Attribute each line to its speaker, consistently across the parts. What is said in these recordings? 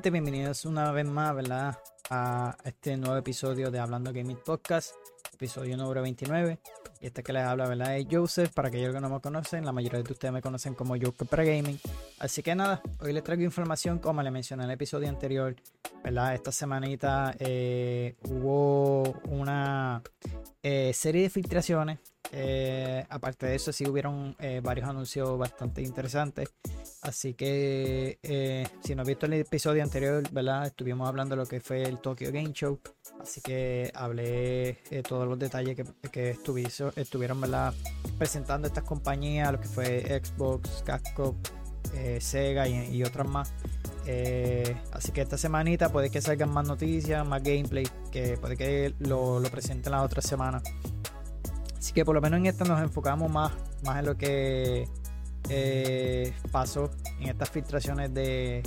Speaker 1: Bienvenidos una vez más, ¿verdad? A este nuevo episodio de Hablando Gaming Podcast, episodio número 29. Y este que les habla, ¿verdad? Es Joseph, para aquellos que no me conocen, la mayoría de ustedes me conocen como Joker para Gaming. Así que nada, hoy les traigo información, como les mencioné en el episodio anterior, ¿verdad? Esta semanita eh, hubo una eh, serie de filtraciones eh, aparte de eso, sí hubieron eh, varios anuncios bastante interesantes. Así que eh, si no has visto el episodio anterior, ¿verdad? Estuvimos hablando de lo que fue el Tokyo Game Show. Así que hablé todos los detalles que, que estuvieron, ¿verdad? Presentando estas compañías, lo que fue Xbox, Capcom, Sega y, otras más. así que esta semanita puede que salgan más noticias, más gameplay, que puede que lo, lo presenten la otra semana. Así que por lo menos en esta nos enfocamos más, más en lo que eh, pasó en estas filtraciones de,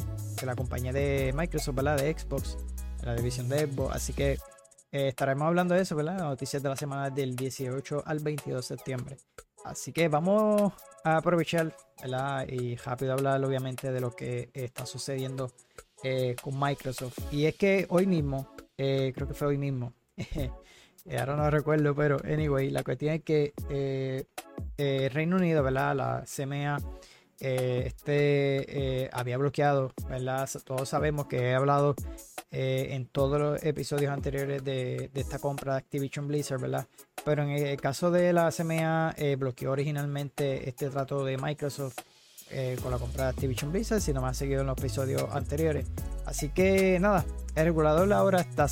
Speaker 1: la compañía de Microsoft, ¿verdad? De Xbox, la división de Xbox. Así que eh, estaremos hablando de eso, ¿verdad? Noticias de la semana del 18 al 22 de septiembre. Así que vamos a aprovechar, ¿verdad? Y rápido hablar, obviamente, de lo que está sucediendo eh, con Microsoft. Y es que hoy mismo, creo que fue hoy mismo, ahora no recuerdo, pero anyway, la cuestión es que eh, eh, Reino Unido, ¿verdad? La CMA este había bloqueado, ¿verdad? Todos sabemos que he hablado en todos los episodios anteriores de, de, esta compra de Activision Blizzard, ¿verdad? Pero en el caso de la CMA bloqueó originalmente este trato de Microsoft eh, con la compra de Activision Blizzard, si no me han seguido en los episodios anteriores. Así que nada, el regulador ahora está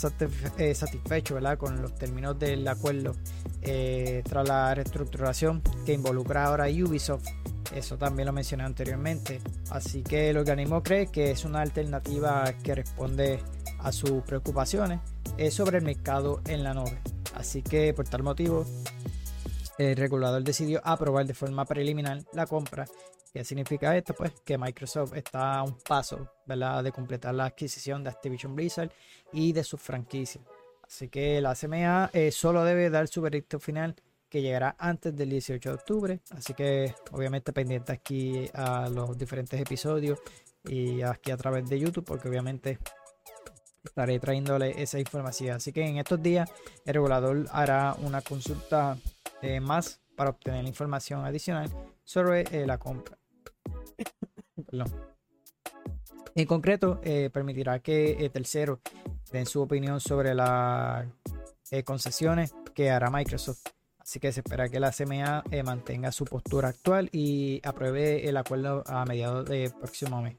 Speaker 1: eh, satisfecho ¿verdad? con los términos del acuerdo eh, tras la reestructuración que involucra ahora a Ubisoft. Eso también lo mencioné anteriormente. Así que el organismo cree que es una alternativa que responde a sus preocupaciones sobre el mercado en la nube. Así que por tal motivo, el regulador decidió aprobar de forma preliminar la compra ¿Qué significa esto? Pues que Microsoft está a un paso. De completar la adquisición de Activision Blizzard y de sus franquicias. Así que la CMA eh, solo debe dar su veredicto final que llegará antes del 18 de octubre. Así que obviamente pendiente aquí a los diferentes episodios y aquí a través de YouTube porque obviamente estaré trayéndole esa información. Así que en estos días el regulador hará una consulta eh, más para obtener información adicional sobre eh, la compra. En concreto, eh, permitirá que eh, terceros den su opinión sobre las eh, concesiones que hará Microsoft. Así que se espera que la CMA mantenga su postura actual y apruebe el acuerdo a mediados del próximo mes.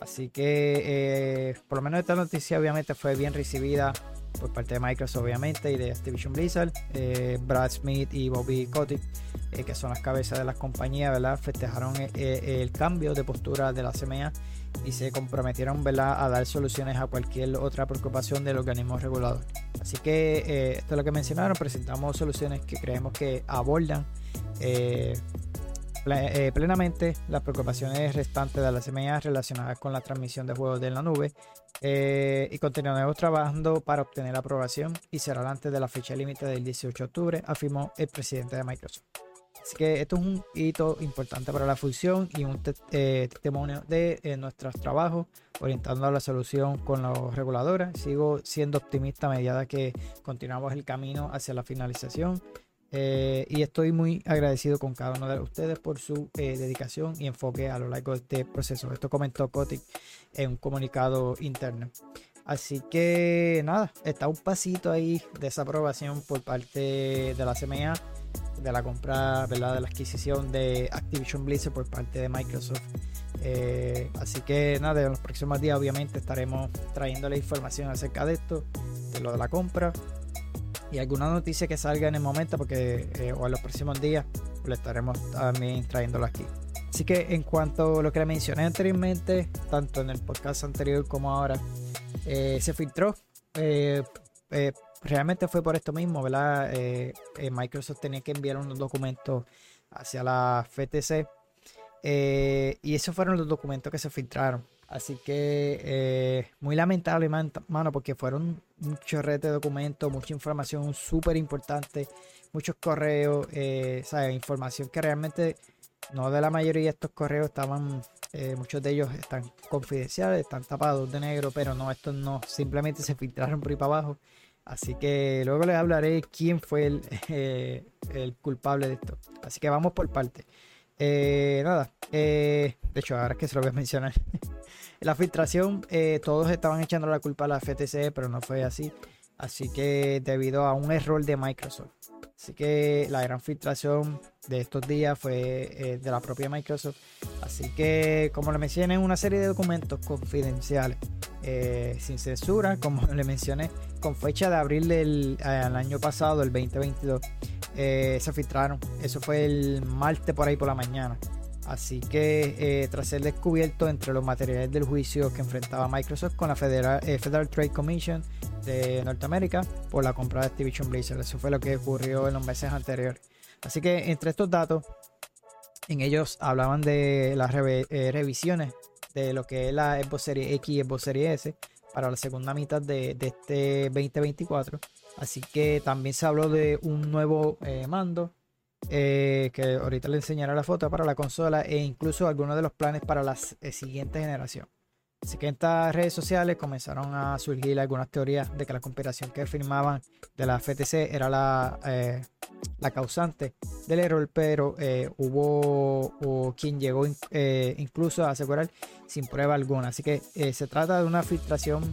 Speaker 1: Así que, por lo menos esta noticia obviamente fue bien recibida por parte de Microsoft, obviamente, y de Activision Blizzard. Brad Smith y Bobby Kotick eh, que son las cabezas de las compañías, ¿verdad? festejaron eh, eh, el cambio de postura de la CMA y se comprometieron ¿verdad? a dar soluciones a cualquier otra preocupación del organismo regulador. Así que esto es lo que mencionaron, presentamos soluciones que creemos que abordan plenamente las preocupaciones restantes de la CMA relacionadas con la transmisión de juegos de la nube y continuaremos trabajando para obtener la aprobación y cerrar antes de la fecha límite del 18 de octubre, afirmó el presidente de Microsoft. Así que esto es un hito importante para la fusión y un eh, testimonio de eh, nuestros trabajos orientando a la solución con los reguladores. Sigo siendo optimista a medida que continuamos el camino hacia la finalización. Eh, y estoy muy agradecido con cada uno de ustedes por su dedicación y enfoque a lo largo de este proceso. Esto comentó Kotick en un comunicado interno. Así que nada, está un pasito ahí de esa aprobación por parte de la CMA de la compra, de la adquisición de Activision Blizzard por parte de Microsoft. Eh, así que nada, en los próximos días obviamente estaremos trayéndole información acerca de esto, de lo de la compra y alguna noticia que salga en el momento, porque eh, o en los próximos días le estaremos también trayéndolo aquí. Así que en cuanto a lo que le mencioné anteriormente, tanto en el podcast anterior como ahora, eh, se filtró realmente fue por esto mismo, ¿verdad? Eh, eh, Microsoft tenía que enviar unos documentos hacia la FTC eh, y esos fueron los documentos que se filtraron. Así que muy lamentable, mano, porque fueron un chorrete de documentos, mucha información súper importante, muchos correos, ¿sabes? información que realmente no de la mayoría de estos correos estaban, eh, muchos de ellos están confidenciales, están tapados de negro, pero no, estos no, simplemente se filtraron por ahí para abajo. Así que luego les hablaré quién fue el, eh, el culpable de esto. Así que vamos por parte. Eh, nada, de hecho, ahora es que se lo voy a mencionar. la filtración, todos estaban echando la culpa a la FTC, pero no fue así. Así que debido a un error de Microsoft. Así que la gran filtración de estos días fue eh, de la propia Microsoft. Así que, como le mencioné, una serie de documentos confidenciales, eh, sin censura, como le mencioné, con fecha de abril del eh, año pasado, el 2022, se filtraron. Eso fue el martes por ahí por la mañana. Así que tras ser descubierto entre los materiales del juicio que enfrentaba Microsoft con la Federal, Federal Trade Commission de Norteamérica por la compra de Activision Blizzard. Eso fue lo que ocurrió en los meses anteriores. Así que entre estos datos, en ellos hablaban de las eh, revisiones de lo que es la Xbox Series X y Xbox Series S para la segunda mitad de, este 2024. Así que también se habló de un nuevo eh, mando eh, que ahorita le enseñaré la foto para la consola e incluso algunos de los planes para la siguiente generación. Así que en estas redes sociales comenzaron a surgir algunas teorías de que la conspiración que firmaban de la FTC era la, eh, la causante del error, pero eh, hubo quien llegó eh, incluso a asegurar sin prueba alguna. Así que se trata de una filtración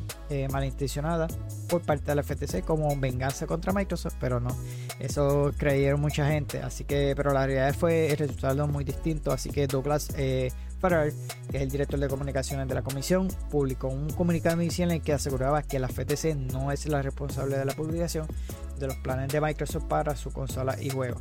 Speaker 1: malintencionada por parte de la FTC como venganza contra Microsoft, pero no. Eso creyeron mucha gente. Así que, pero la realidad fue el resultado muy distinto. Así que Douglas Farrar, que es el director de comunicaciones de la comisión, publicó un comunicado inicial en el que aseguraba que la FTC no es la responsable de la publicación de los planes de Microsoft para su consola y juego.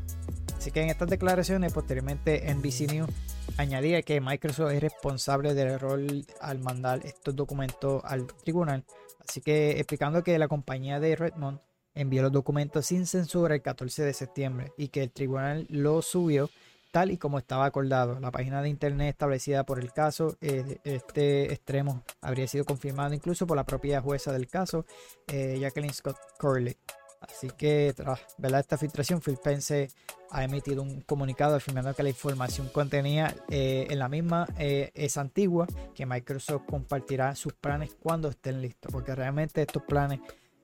Speaker 1: Así que en estas declaraciones, posteriormente NBC News añadía que Microsoft es responsable del error al mandar estos documentos al tribunal. Así que explicando que la compañía de Redmond envió los documentos sin censura el 14 de septiembre y que el tribunal lo subió tal y como estaba acordado. La página de internet establecida por el caso, eh, este extremo habría sido confirmado incluso por la propia jueza del caso, eh, Jacqueline Scott Corley. Así que tras esta filtración, Phil Pence ha emitido un comunicado afirmando que la información contenía eh, en la misma es antigua, que Microsoft compartirá sus planes cuando estén listos, porque realmente estos planes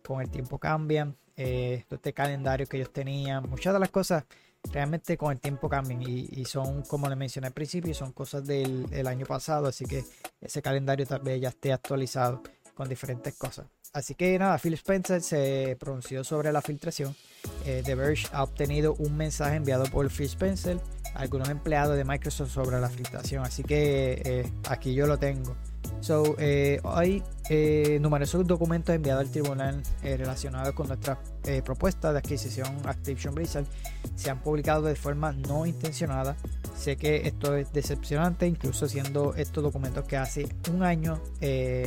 Speaker 1: con el tiempo cambian, este calendario que ellos tenían, muchas de las cosas realmente con el tiempo cambian y, son, como le mencioné al principio, son cosas del, año pasado, así que ese calendario tal vez ya esté actualizado con diferentes cosas. Así que nada, Phil Spencer se pronunció sobre la filtración. Eh, The Verge ha obtenido un mensaje enviado por Phil Spencer a algunos empleados de Microsoft sobre la filtración, así que eh, aquí yo lo tengo. So, eh, hay eh, numerosos documentos enviados al tribunal eh, relacionados con nuestra eh, propuesta de adquisición Activision Blizzard. Se han publicado de forma no intencionada. Sé que esto es decepcionante, incluso siendo estos documentos que hace un año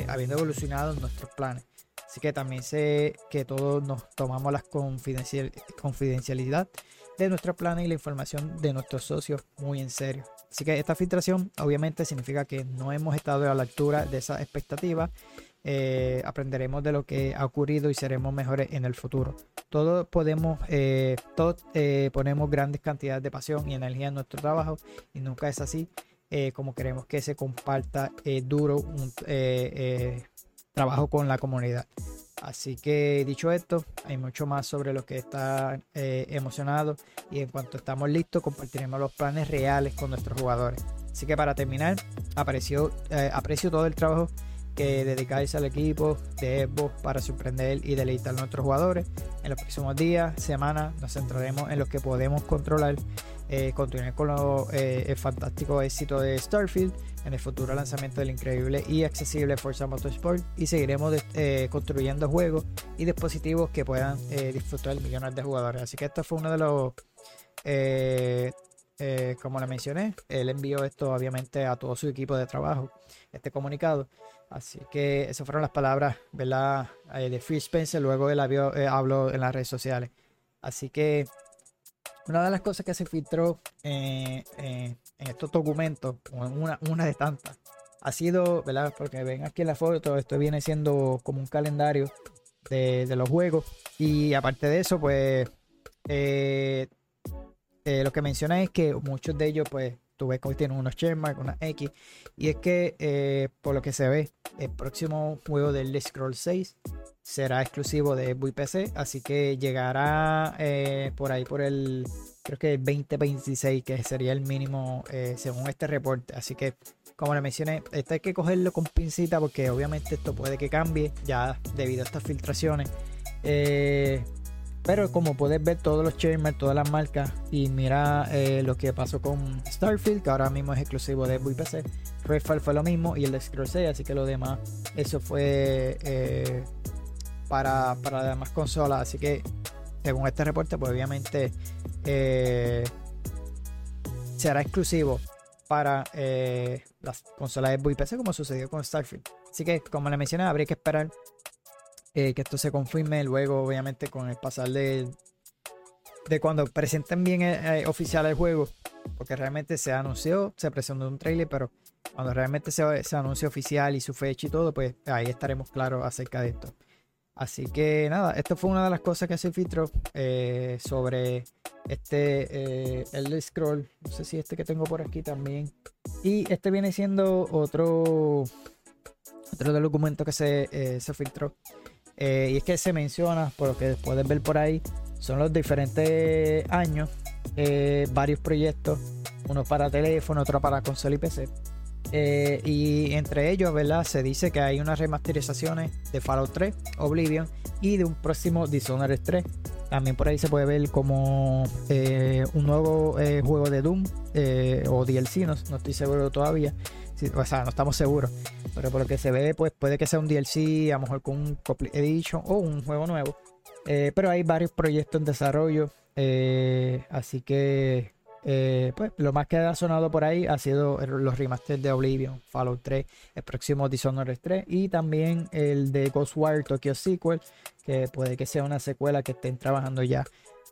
Speaker 1: habiendo evolucionado nuestros planes. Así que también sé que todos nos tomamos la confidencialidad de nuestros planes y la información de nuestros socios muy en serio. Así que esta filtración obviamente significa que no hemos estado a la altura de esa expectativa. Eh, aprenderemos de lo que ha ocurrido y seremos mejores en el futuro. Todos podemos, eh, todos eh, ponemos grandes cantidades de pasión y energía en nuestro trabajo y nunca es así como queremos que se comparta duro un trabajo con la comunidad. Así que dicho esto, hay mucho más sobre lo que está eh, emocionado y en cuanto estamos listos compartiremos los planes reales con nuestros jugadores. Así que para terminar, apareció, eh, aprecio todo el trabajo que dedicáis al equipo de Xbox para sorprender y deleitar a nuestros jugadores. En los próximos días, semanas, nos centraremos en los que podemos controlar eh, continuar con eh, el fantástico éxito de Starfield, en el futuro lanzamiento del increíble y accesible Forza Motorsport y seguiremos eh, construyendo juegos y dispositivos que puedan disfrutar millones de jugadores. Así que esto fue uno de los, como le mencioné, él envió esto obviamente a todo su equipo de trabajo, este comunicado. Así que esas fueron las palabras ¿verdad? de Phil Spencer, luego él habló en las redes sociales. Así que una de las cosas que se filtró eh, eh, en estos documentos, una, una de tantas, ha sido, ¿verdad? Porque ven aquí en la foto, esto viene siendo como un calendario de, los juegos. Y aparte de eso, pues, eh, lo que menciona es que muchos de ellos, pues, tú ves que tiene unos checkmarks, una X. Y es que, eh, por lo que se ve, el próximo juego del Scroll 6 será exclusivo de Xbox PC, así que llegará eh, por ahí por el, creo que el 2026, que sería el mínimo eh, según este reporte. Así que, como le mencioné, esto hay que cogerlo con pincita porque obviamente esto puede que cambie ya debido a estas filtraciones. Eh, pero como puedes ver todos los chainmarks, todas las marcas y mira lo que pasó con Starfield, que ahora mismo es exclusivo de Xbox PC. Redfall fue lo mismo y el de Scroll 6, así que lo demás, eso fue para, para las demás consolas. Así que, según este reporte, pues obviamente eh, será exclusivo para eh, las consolas de Xbox y PC, como sucedió con Starfield. Así que, como le mencioné, habría que esperar eh, que esto se confirme luego, obviamente, con el pasar de, de cuando presenten bien oficial el juego. Porque realmente se anunció, se presentó un trailer, pero cuando realmente se, se anuncie oficial y su fecha y todo, pues ahí estaremos claros acerca de esto. Así que nada, esto fue una de las cosas que se filtró eh, sobre este eh, el scroll. No sé si este que tengo por aquí también. Y este viene siendo otro, otro documento que se, eh, se filtró. Y es que se menciona, por lo que pueden ver por ahí, son los diferentes años, varios proyectos, uno para teléfono, otro para consola y PC. Eh, y entre ellos, ¿verdad? Se dice que hay unas remasterizaciones de Fallout 3, Oblivion y de un próximo Dishonored 3. También por ahí se puede ver como eh, un nuevo eh, juego de Doom o DLC, no, estoy seguro todavía. o sea, no estamos seguros. Pero por lo que se ve, pues puede que sea un DLC, a lo mejor con un Complete Edition o un juego nuevo. pero hay varios proyectos en desarrollo. así que eh, pues lo más que ha sonado por ahí ha sido los remasters de Oblivion, Fallout 3, el próximo Dishonored 3 y también el de Ghostwire Tokyo Sequel, que puede que sea una secuela que estén trabajando ya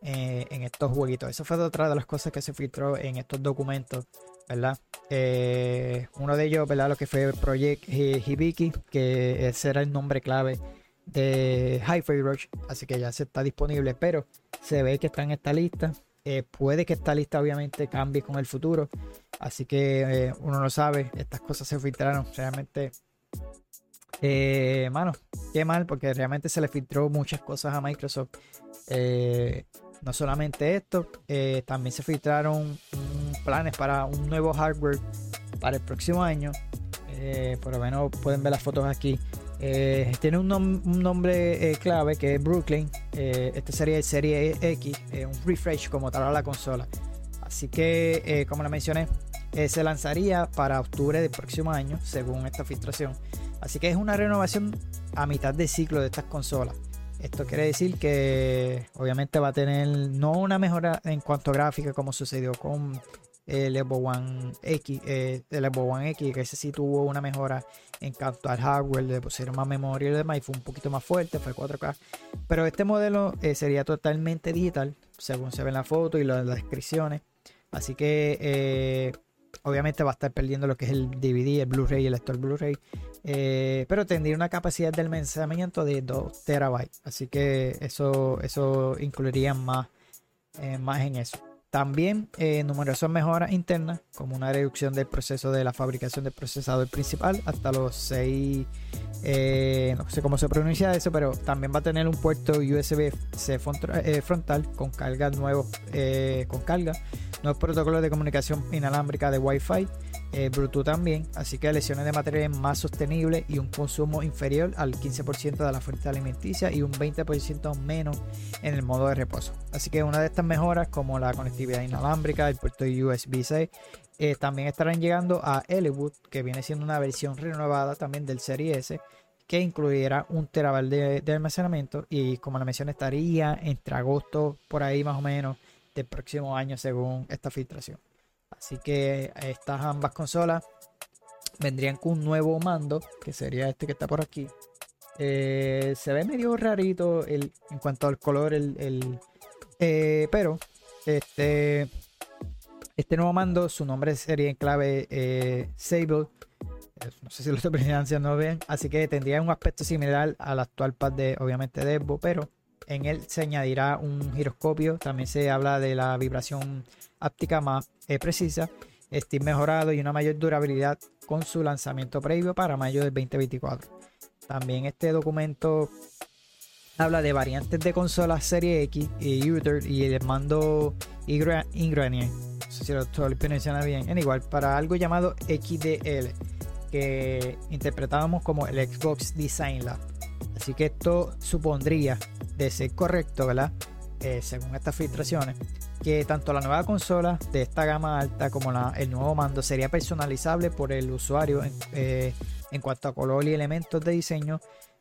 Speaker 1: eh, en estos jueguitos. Eso fue otra de las cosas que se filtró en estos documentos, ¿verdad? Eh, uno de ellos, ¿verdad? Lo que fue Project Hibiki, que ese era el nombre clave de Hi-Fi Rush, así que ya se está disponible, pero se ve que está en esta lista eh, puede que esta lista obviamente cambie con el futuro. Así que eh, uno no sabe. Estas cosas se filtraron. Realmente. Eh, mano, qué mal. Porque realmente se le filtró muchas cosas a Microsoft. No solamente esto. también se filtraron planes para un nuevo hardware para el próximo año. por lo menos pueden ver las fotos aquí. Eh, tiene un, nombre eh, clave que es Brooklyn. Eh, este sería el Serie X, un refresh como tal a la consola. Así que, como le mencioné, se lanzaría para octubre del próximo año, según esta filtración. Así que es una renovación a mitad de ciclo de estas consolas. Esto quiere decir que obviamente va a tener no una mejora en cuanto a gráfica como sucedió con el Xbox One X, eh, el X, que ese sí tuvo una mejora en cuanto al hardware, le pusieron más memoria y demás, y fue un poquito más fuerte, fue 4K. Pero este modelo eh, sería totalmente digital, según se ve en la foto y las, descripciones. Así que eh, obviamente va a estar perdiendo lo que es el DVD, el Blu-ray el lector Blu-ray. Pero tendría una capacidad de almacenamiento de 2 terabytes. Así que eso, eso incluiría más, más en eso. También eh, numerosas mejoras internas, como una reducción del proceso de la fabricación del procesador principal hasta los 6, eh, no sé cómo se pronuncia eso, pero también va a tener un puerto USB-C eh, frontal con carga nuevo, con carga, nuevos protocolos de comunicación inalámbrica de Wi-Fi eh, también, así que lesiones de materiales más sostenibles y un consumo inferior al 15% de la fuente alimenticia y un 20% menos en el modo de reposo. Así que una de estas mejoras, como la conectividad inalámbrica, el puerto USB-C, eh, también estarán llegando a Elwood, que viene siendo una versión renovada también del Serie S, que incluirá un terabyte de, de almacenamiento y como la mencioné estaría entre agosto por ahí más o menos del próximo año según esta filtración. Así que estas ambas consolas vendrían con un nuevo mando, que sería este que está por aquí. Eh, se ve medio rarito en cuanto al color, el, eh, pero este, este nuevo mando, su nombre sería en clave eh, Sable. No sé si lo estoy pronunciando bien. Así que tendría un aspecto similar al actual pad de, obviamente, de pero en él se añadirá un giroscopio. También se habla de la vibración áptica más precisa. Steam mejorado y una mayor durabilidad con su lanzamiento previo para mayo del 2024. También este documento habla de variantes de consolas Serie X y Uther y el mando Ingranier. No sé si lo estoy pronunciando bien. En igual, para algo llamado XDL, que interpretábamos como el Xbox Design Lab. Así que esto supondría, de ser correcto, ¿verdad? Eh, según estas filtraciones, que tanto la nueva consola de esta gama alta como el nuevo mando sería personalizable por el usuario en, eh, cuanto a color y elementos de diseño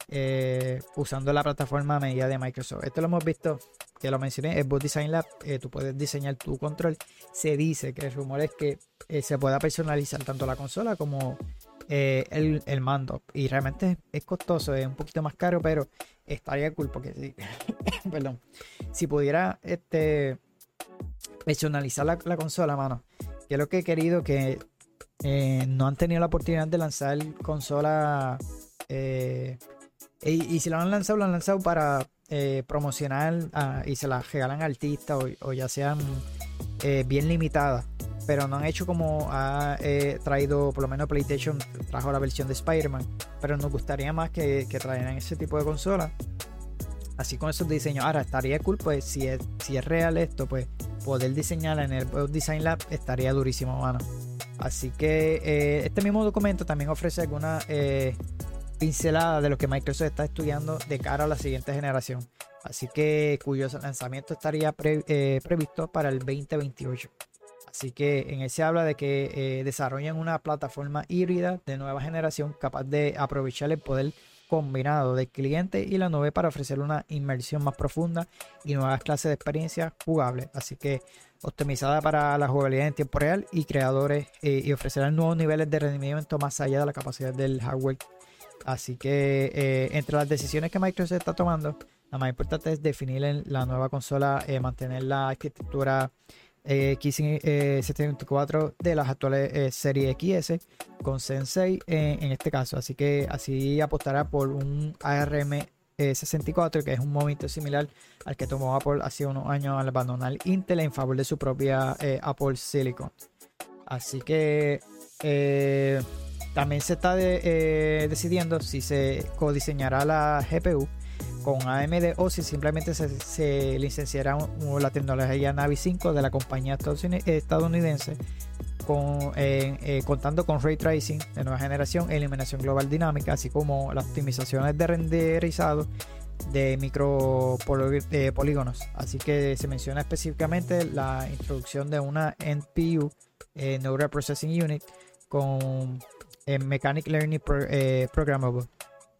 Speaker 1: eh, usando la plataforma medida de Microsoft. Esto lo hemos visto, que lo mencioné, es Boot Design Lab. Tú puedes diseñar tu control. Se dice que el rumor es que se pueda personalizar tanto la consola como el, mando. Y realmente es costoso, es un poquito más caro, pero estaría cool porque si, perdón, si pudiera este, personalizar la, la consola, mano, que es lo que he querido que no han tenido la oportunidad de lanzar consola eh, y, si lo han lanzado, lo han lanzado para eh, promocionar ah, y se las regalan artistas o, ya sean eh, bien limitadas. Pero no han hecho como ha eh, traído, por lo menos PlayStation trajo la versión de Spider-Man. Pero nos gustaría más que, que trajeran ese tipo de consola. Así con esos diseños. Ahora estaría cool, pues si es, si es real esto, pues poder diseñarla en el Design Lab estaría durísimo, mano. Así que este mismo documento también ofrece algunas pincelada de lo que Microsoft está estudiando de cara a la siguiente generación. Así que cuyo lanzamiento estaría eh, previsto para el 2028. Así que en él se habla de que eh, desarrollan una plataforma híbrida de nueva generación capaz de aprovechar el poder combinado del cliente y la nube para ofrecer una inmersión más profunda y nuevas clases de experiencias jugables. Así que optimizada para la jugabilidad en tiempo real y creadores eh, y ofrecerán nuevos niveles de rendimiento más allá de la capacidad del hardware Así que eh, entre las decisiones que Microsoft está tomando, la más importante es definir la nueva consola, mantener la arquitectura eh, X74 de las actuales series XS con Sensei en este caso. Así que así apostará por un ARM 64 que es un movimiento similar al que tomó Apple hace unos años al abandonar Intel en favor de su propia Apple Silicon. Así que también se está eh, decidiendo si se codiseñará la GPU con AMD o si simplemente se, licenciará la tecnología Navi 5 de la compañía estadounidense eh, contando con ray tracing de nueva generación, eliminación global dinámica, así como las optimizaciones de renderizado de micro eh, polígonos. Así que se menciona específicamente la introducción de una NPU, Neural Processing Unit, con en Mechanic Learning eh, Programmable,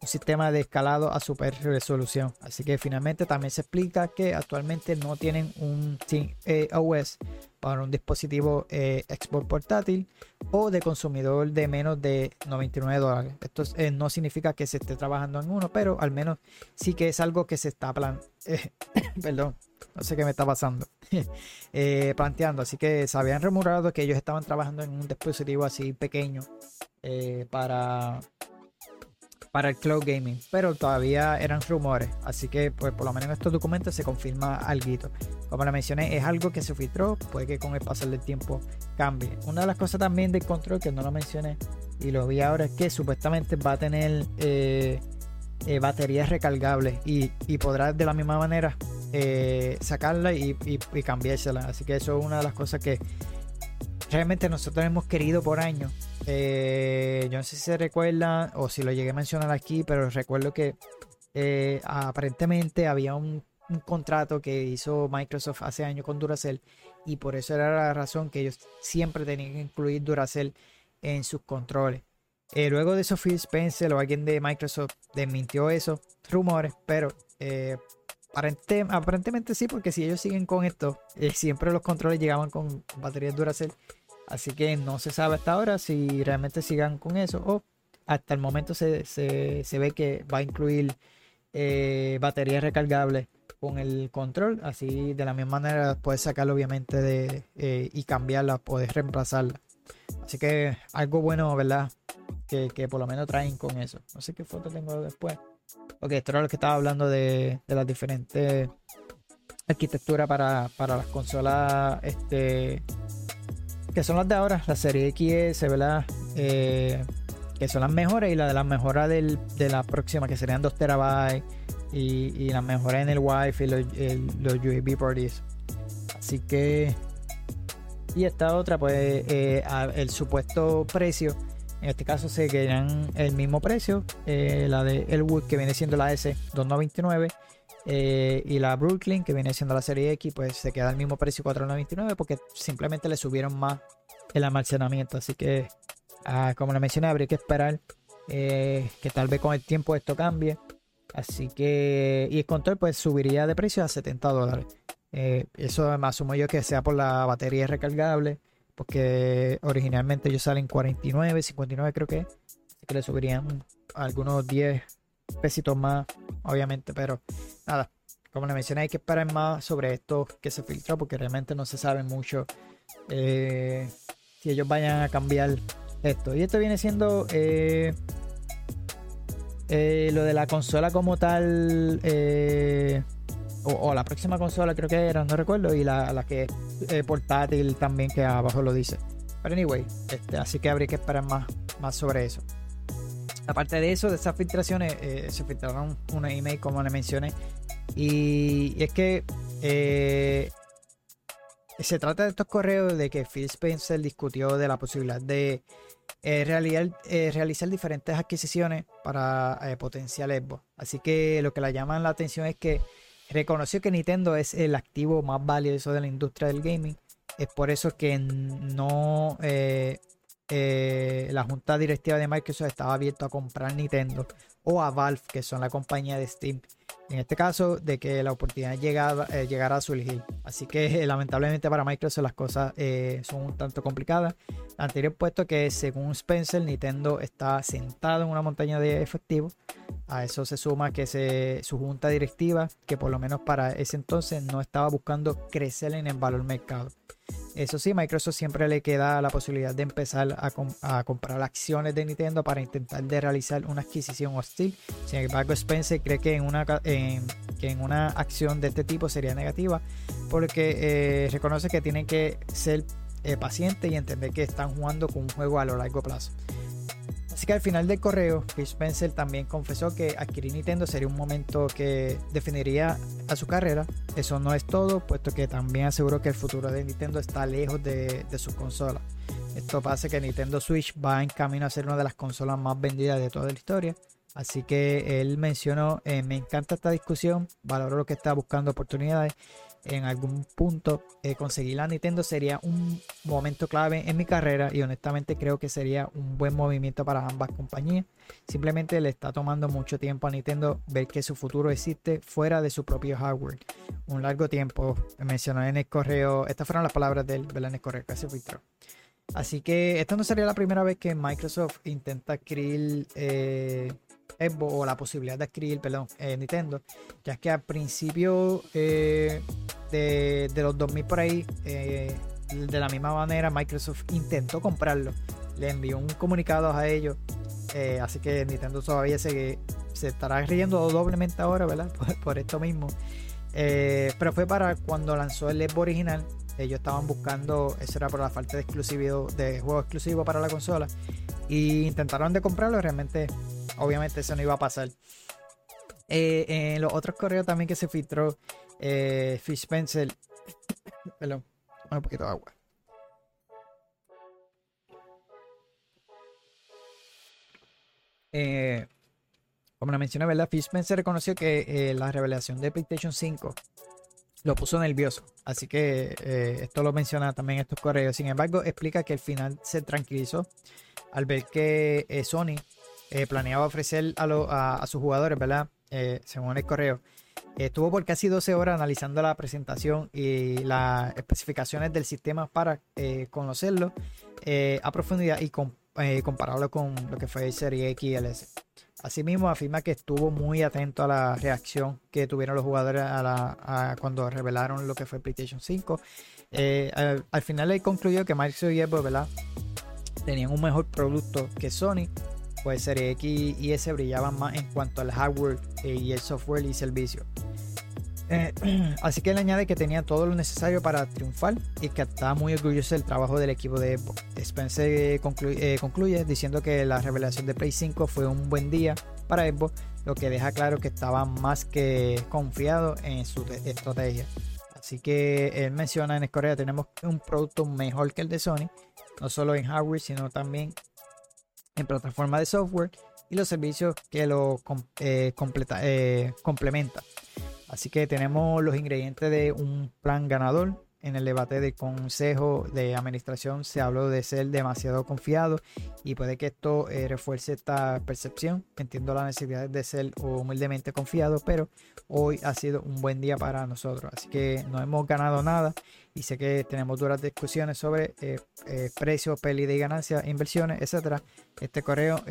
Speaker 1: un sistema de escalado a super resolución. Así que finalmente también se explica que actualmente no tienen un OS para un dispositivo eh, Xbox portátil o de consumidor de menos de 99 dólares. Esto eh, no significa que se esté trabajando en uno, pero al menos sí que es algo que se está plan perdón, no sé qué me está pasando. planteando. Así que se habían remurado que ellos estaban trabajando en un dispositivo así pequeño eh, para, para el cloud gaming, pero todavía eran rumores, así que pues por lo menos en estos documentos se confirma algo. Como le mencioné, es algo que se filtró, puede que con el pasar del tiempo cambie. Una de las cosas también del control que no lo mencioné y lo vi ahora es que supuestamente va a tener eh, eh, baterías recargables y, y, podrá de la misma manera sacarla y, y, y cambiársela. Así que eso es una de las cosas que realmente nosotros hemos querido por años eh, yo no sé si se recuerdan o si lo llegué a mencionar aquí, pero recuerdo que eh, aparentemente había un, contrato que hizo Microsoft hace años con Duracell y por eso era la razón que ellos siempre tenían que incluir Duracell en sus controles. Eh, luego de eso, Phil Spencer o alguien de Microsoft desmintió esos rumores, pero aparentemente sí, porque si ellos siguen con esto, siempre los controles llegaban con baterías Duracell Así que no se sabe hasta ahora si realmente sigan con eso o hasta el momento se, ve que va a incluir eh, baterías recargables con el control. Así de la misma manera puedes sacarlo obviamente de, eh, y cambiarla, puedes reemplazarla. Así que algo bueno, ¿verdad? Que, por lo menos traen con eso. No sé qué foto tengo después. Ok, esto era lo que estaba hablando de, de las diferentes arquitecturas para, para las consolas este, que son las de ahora, la serie XS, ¿verdad? Eh, que son las mejores y la de las mejoras de la próxima, que serían 2 terabytes y, y las mejoras en el Wi-Fi y los, los USB ports. Así que. Y esta otra, pues, eh, el supuesto precio. En este caso se quedan el mismo precio. Eh, la de Elwood, que viene siendo la S, 299. Eh, y la Brooklyn, que viene siendo la serie X, pues se queda el mismo precio 499 porque simplemente le subieron más el almacenamiento. Así que, ah, como le mencioné, habría que esperar que tal vez con el tiempo esto cambie. Así que, y el control pues subiría de precio a 70 dólares. Eh, eso me asumo yo que sea por la batería recargable, porque originalmente ellos salen 49, 59 creo que, así que le subirían algunos 10 pesitos más, obviamente, pero nada, como le mencioné, hay que esperar más sobre esto que se filtró, porque realmente no se sabe mucho eh, si ellos vayan a cambiar esto. Y esto viene siendo eh, lo de la consola como tal o, la próxima consola creo que era, no recuerdo, y la, la que es portátil también que abajo lo dice. Pero anyway, este, así que habría que esperar más, más sobre eso. Aparte de eso, de esas filtraciones, eh, se filtraron unos emails como le mencioné. Y, es que eh, se trata de estos correos de que Phil Spencer discutió de la posibilidad de eh, realizar, diferentes adquisiciones para potencial Xbox. Así que lo que le llaman la atención es que reconoció que Nintendo es el activo más valioso de la industria del gaming. Es por eso que no eh, eh, la junta directiva de Microsoft estaba abierta a comprar Nintendo o a Valve, que son la compañía de Steam. En este caso, de que la oportunidad llegara, eh, llegara a surgir. Así que lamentablemente para Microsoft las cosas son un tanto complicadas. Anterior puesto que según Spencer, Nintendo está sentado en una montaña de efectivos a eso se suma que su junta directiva, que por lo menos para ese entonces no estaba buscando crecer en el valor mercado. Eso sí, Microsoft siempre le queda la posibilidad de empezar a, comprar acciones de Nintendo para intentar de realizar una adquisición hostil. Sin embargo, Spencer cree que en una, que en una acción de este tipo sería negativa porque eh, reconoce que tienen que ser eh, pacientes y entender que están jugando con un juego a lo largo plazo. Así que al final del correo, Phil Spencer también confesó que adquirir Nintendo sería un momento que definiría a su carrera. Eso no es todo, puesto que también aseguró que el futuro de Nintendo está lejos de, de sus consolas. Esto pasa que Nintendo Switch va en camino a ser una de las consolas más vendidas de toda la historia. Así que él mencionó, eh, me encanta esta discusión, valoro lo que está buscando oportunidades en algún punto eh, conseguir la Nintendo sería un momento clave en mi carrera y honestamente creo que sería un buen movimiento para ambas compañías. Simplemente le está tomando mucho tiempo a Nintendo ver que su futuro existe fuera de su propio hardware. Un largo tiempo, mencionó en el correo, estas fueron las palabras del en el correo que se filtró. Así que esta no sería la primera vez que Microsoft intenta adquirir eh, o la posibilidad de adquirir, perdón, eh, Nintendo, ya que al principio eh, de, los 2000 por ahí, eh, de la misma manera Microsoft intentó comprarlo, le envió un comunicado a ellos, así que Nintendo todavía se, se estará riendo doblemente ahora, ¿verdad? Por, esto mismo. pero fue para cuando lanzó el Xbox original, ellos estaban buscando, eso era por la falta de exclusividad de juego exclusivo para la consola, y intentaron de comprarlo, realmente obviamente eso no iba a pasar. Eh, en los otros correos también que se filtró, eh, Fish Pencil. Perdón, un poquito de agua. Eh, como lo mencioné, ¿verdad? Fish Spencer reconoció que la revelación de PlayStation 5 lo puso nervioso. Así que esto lo menciona también en estos correos. Sin embargo, explica que al final se tranquilizó al ver que Sony eh, planeaba ofrecer a, sus jugadores, ¿verdad? Eh, según el correo. Estuvo por casi 12 horas analizando la presentación y las especificaciones del sistema para eh, conocerlo a profundidad y compararlo con lo que fue el Serie X y el S. Asimismo, afirma que estuvo muy atento a la reacción que tuvieron los jugadores cuando revelaron lo que fue PlayStation 5. al, final, él concluyó que Microsoft y Xbox ¿verdad? tenían un mejor producto que Sony pues Serie X y S brillaban más en cuanto al hardware eh, y el software y servicio. Eh, así que él añade que tenía todo lo necesario para triunfar y que estaba muy orgulloso del trabajo del equipo de Xbox. Spencer eh, concluye, diciendo que la revelación de Play 5 fue un buen día para Xbox, lo que deja claro que estaba más que confiado en su estrategia. Así que él menciona en el correo tenemos un producto mejor que el de Sony, no solo en hardware, sino también en plataforma de software y los servicios que lo eh, complementan. Así que tenemos los ingredientes de un plan ganador. En el debate del consejo de administración se habló de ser demasiado confiado y puede que esto eh, refuerce esta percepción. Entiendo la necesidad de ser humildemente confiado, pero hoy ha sido un buen día para nosotros. Así que no hemos ganado nada y sé que tenemos duras discusiones sobre eh, eh, precios, pérdida y ganancias, inversiones, etcétera. Este correo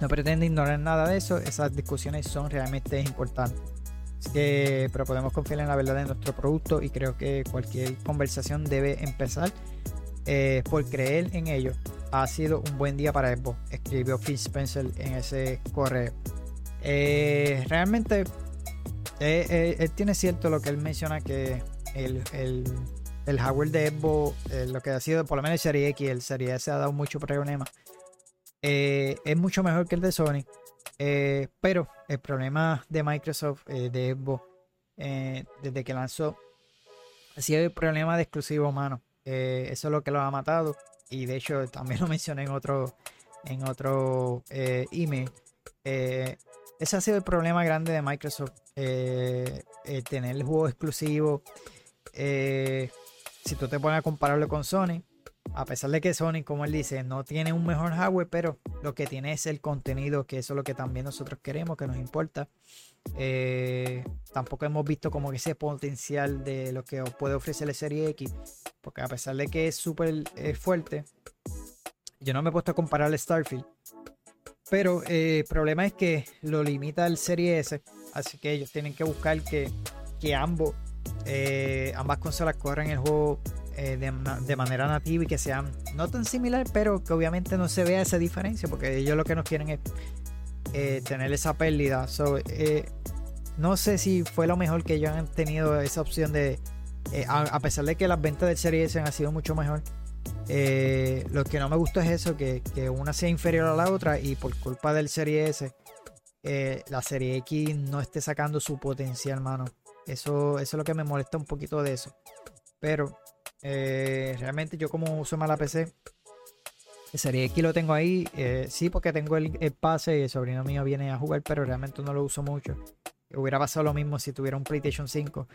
Speaker 1: no pretende ignorar nada de eso. Esas discusiones son realmente importantes pero podemos confiar en la verdad de nuestro producto y creo que cualquier conversación debe empezar eh, por creer en ello. Ha sido un buen día para Xbox, escribió Phil Spencer en ese correo. Eh, realmente eh, él tiene cierto lo que él menciona que el, el, hardware de Xbox, lo que ha sido por lo menos el Serie X, el Serie S ha dado mucho problema. es mucho mejor que el de Sony eh, pero el problema de Microsoft, eh, de Xbox, eh, desde que lanzó, ha sido el problema de exclusivo humano. eso es lo que lo ha matado. Y de hecho, también lo mencioné en otro, en otro email. ese ha sido el problema grande de Microsoft. tener el juego exclusivo. si tú te pones a compararlo con Sony, a pesar de que Sony, como él dice, no tiene un mejor hardware, pero lo que tiene es el contenido, que eso es lo que también nosotros queremos, que nos importa. Eh, tampoco hemos visto como ese potencial de lo que puede ofrecer la serie X, porque a pesar de que es súper eh, fuerte, yo no me he puesto a comparar el Starfield. Pero eh, el problema es que lo limita el Serie S, así que ellos tienen que buscar que, que ambos, ambas consolas corran el juego eh, de, manera nativa y que sean no tan similar, pero que obviamente no se vea esa diferencia, porque ellos lo que nos quieren es eh, tener esa pérdida. Eh, no sé si fue lo mejor que ellos han tenido esa opción de, a, pesar de que las ventas del Serie S han sido mucho mejor. lo que no me gusta es eso, que, una sea inferior a la otra y por culpa del Serie S, la Serie X no esté sacando su potencial, mano. Eso, eso es lo que me molesta un poquito de eso. Pero eh, realmente yo como uso más la PC, Serie X lo tengo ahí, eh, sí porque tengo el, pase y el sobrino mío viene a jugar, pero realmente no lo uso mucho. Hubiera pasado lo mismo si tuviera un PlayStation 5.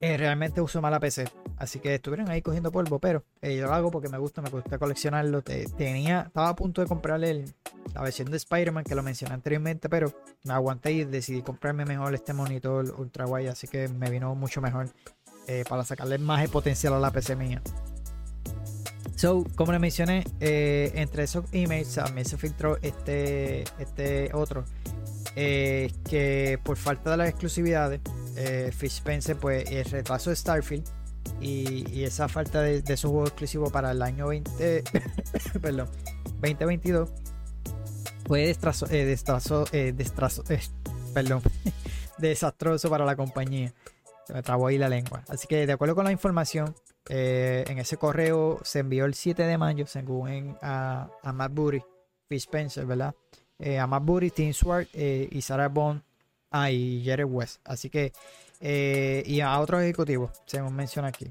Speaker 1: Eh, realmente uso más la PC, así que estuvieron ahí cogiendo polvo, pero yo lo hago porque me gusta, me gusta coleccionarlo. tenía, estaba a punto de comprarle la versión de Spider-Man que lo mencioné anteriormente, pero me aguanté y decidí comprarme mejor este monitor ultra wide, así que me vino mucho mejor eh, para sacarle más potencial a la PC mía. So, como les mencioné, eh, entre esos emails también se filtró este, este otro. Eh, que por falta de las exclusividades, Fish Spencer, pues el retraso de Starfield y, esa falta de, de su juego exclusivo para el año 20, perdón, 2022 fue destrazo, perdón, desastroso para la compañía. Se me trabó ahí la lengua. Así que de acuerdo con la información, eh, en ese correo se envió el 7 de mayo, según a, Matt Booty, Fish Spencer, ¿verdad? Eh, a Matt Booty, Tim Swart eh, y Sarah Bond ah, y Jared West. Así que, y a otros ejecutivos, según menciona aquí.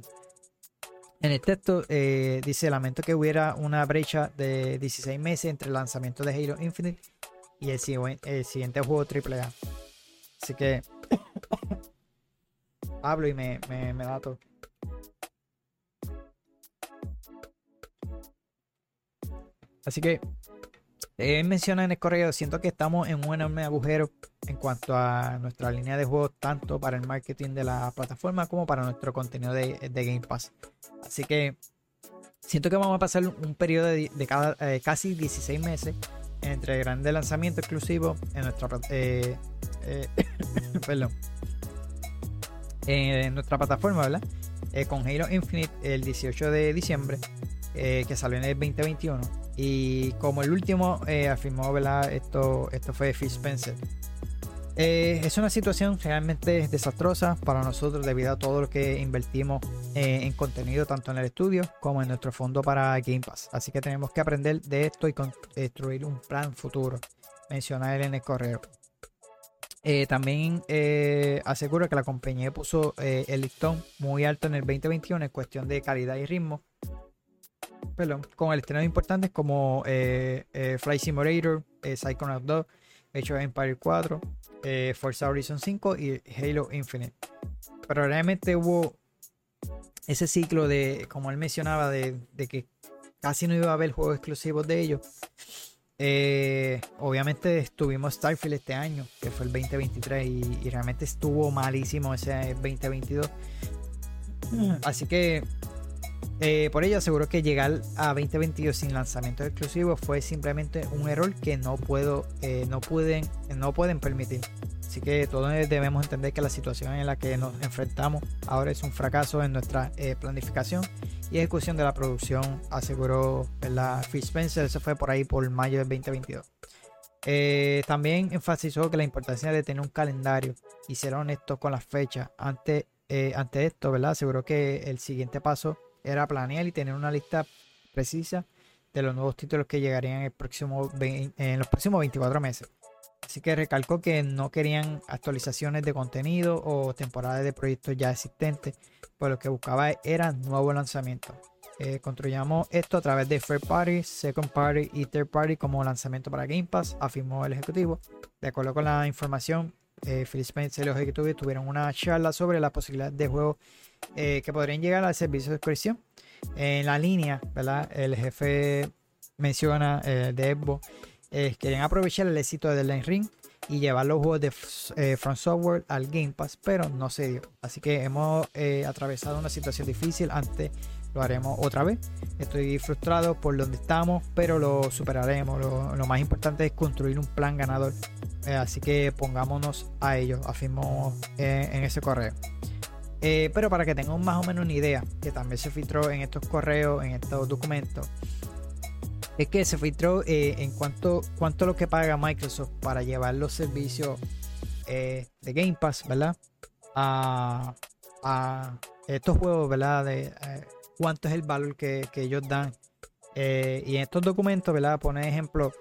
Speaker 1: En el texto dice: Lamento que hubiera una brecha de 16 meses entre el lanzamiento de Halo Infinite y el siguiente juego AAA. Así que hablo y me, me, me dato. Así que él menciona en el correo, siento que estamos en un enorme agujero en cuanto a nuestra línea de juegos, tanto para el marketing de la plataforma como para nuestro contenido de, Game Pass. Así que siento que vamos a pasar un periodo de, cada, eh, casi 16 meses entre grandes lanzamientos exclusivos en nuestra eh, eh, perdón, en nuestra plataforma, ¿verdad? Eh, con Halo Infinite el 18 de diciembre, eh, que salió en el 2021. Y como el último eh, afirmó, ¿verdad? Esto, esto fue Phil Spencer. Eh, es una situación realmente desastrosa para nosotros debido a todo lo que invertimos en contenido tanto en el estudio como en nuestro fondo para Game Pass. Así que tenemos que aprender de esto y construir un plan futuro. Mencionar en el correo. Eh, también aseguro que la compañía puso el listón muy alto en el 2021 en cuestión de calidad y ritmo. Perdón, con el estreno importantes como Flight Simulator, Psychonauts 2, Age of Empire 4, eh, Forza Horizon 5 y Halo Infinite. Pero realmente hubo ese ciclo de, como él mencionaba, de, que casi no iba a haber juegos exclusivos de ellos. Eh, obviamente estuvimos Starfield este año, que fue el 2023, y, realmente estuvo malísimo ese 2022. Así que eh, por ello aseguro que llegar a 2022 sin lanzamiento exclusivo fue simplemente un error que no puedo, eh, no pueden, no pueden permitir. Así que todos debemos entender que la situación en la que nos enfrentamos ahora es un fracaso en nuestra eh, planificación y ejecución de la producción, aseguró la Phil Spencer. Eso fue por ahí por mayo del 2022. también enfatizó que la importancia de tener un calendario y ser honesto con las fechas ante, ante esto, ¿verdad? Aseguró que el siguiente paso era planear y tener una lista precisa de los nuevos títulos que llegarían en los próximos 24 meses. Así que recalcó que no querían actualizaciones de contenido o temporadas de proyectos ya existentes, pues lo que buscaba era nuevo lanzamiento. Eh, construyamos esto a través de First Party, Second Party y Third Party como lanzamiento para Game Pass, afirmó el ejecutivo. De acuerdo con la información, eh, Phil y los ejecutivos tuvieron una charla sobre la posibilidad de juegos eh, que podrían llegar al servicio de suscripción. En la línea, ¿verdad? El jefe menciona eh, de Evo, eh, quieren aprovechar el éxito de Line Ring y llevar los juegos de eh, Front Software al Game Pass, pero no se dio. Así que hemos atravesado una situación difícil. Antes lo haremos otra vez. Estoy frustrado por donde estamos, pero lo superaremos. Lo, más importante es construir un plan ganador. así que pongámonos a ello, afirmó en ese correo. Eh, pero para que tengan más o menos una idea, que también se filtró en estos correos, en estos documentos, es que se filtró eh, en cuanto, cuánto lo que paga Microsoft para llevar los servicios eh, de Game Pass, ¿verdad? A, estos juegos, ¿verdad? De cuánto es el valor que, ellos dan. y en estos documentos, ¿verdad? Pone ejemplo,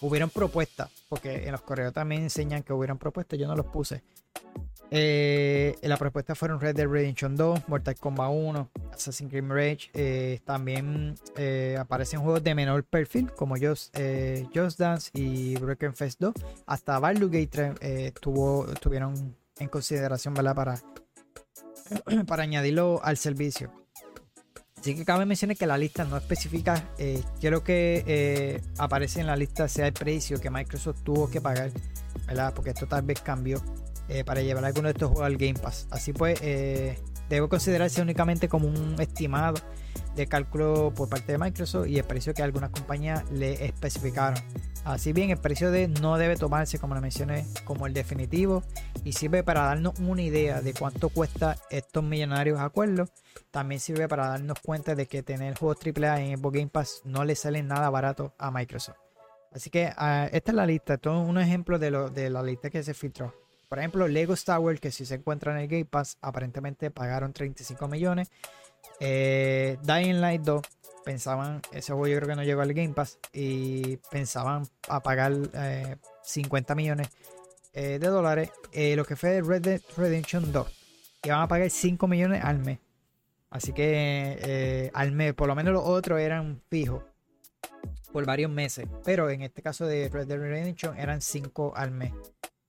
Speaker 1: hubieron propuestas, porque en los correos también enseñan que hubieron propuestas, yo no los puse. Eh, la propuesta fueron Red Dead Redemption 2, Mortal Kombat 1, Assassin's Creed Rage. Eh, también eh, aparecen juegos de menor perfil como Just, Just Dance y Breaking Fest 2. Hasta Baldur's Gate tuvo, tuvieron en consideración para, para añadirlo al servicio. Así que cabe mencionar que la lista no especifica, quiero que aparece en la lista sea el precio que Microsoft tuvo que pagar, ¿verdad? Porque esto tal vez cambió eh, para llevar alguno de estos juegos al Game Pass. Así pues, eh, debe considerarse únicamente como un estimado de cálculo por parte de Microsoft y el precio que algunas compañías le especificaron. Así bien, el precio de no debe tomarse, como lo mencioné, como el definitivo y sirve para darnos una idea de cuánto cuesta estos millonarios acuerdos. También sirve para darnos cuenta de que tener juegos AAA en Xbox Game Pass no le sale nada barato a Microsoft. Así que ah, esta es la lista, es un ejemplo de, lo, de la lista que se filtró. Por ejemplo, Lego Star Wars, que si se encuentra en el Game Pass, aparentemente pagaron 35 millones. Eh, Dying Light 2, pensaban, ese juego yo creo que no llegó al Game Pass, y pensaban a pagar 50 eh, millones eh, de dólares. lo que fue Red Dead Redemption 2, iban a pagar 5 millones al mes. Así que al mes, por lo menos los otros eran fijos por varios meses. Pero en este caso de Red Dead Redemption eran 5 al mes.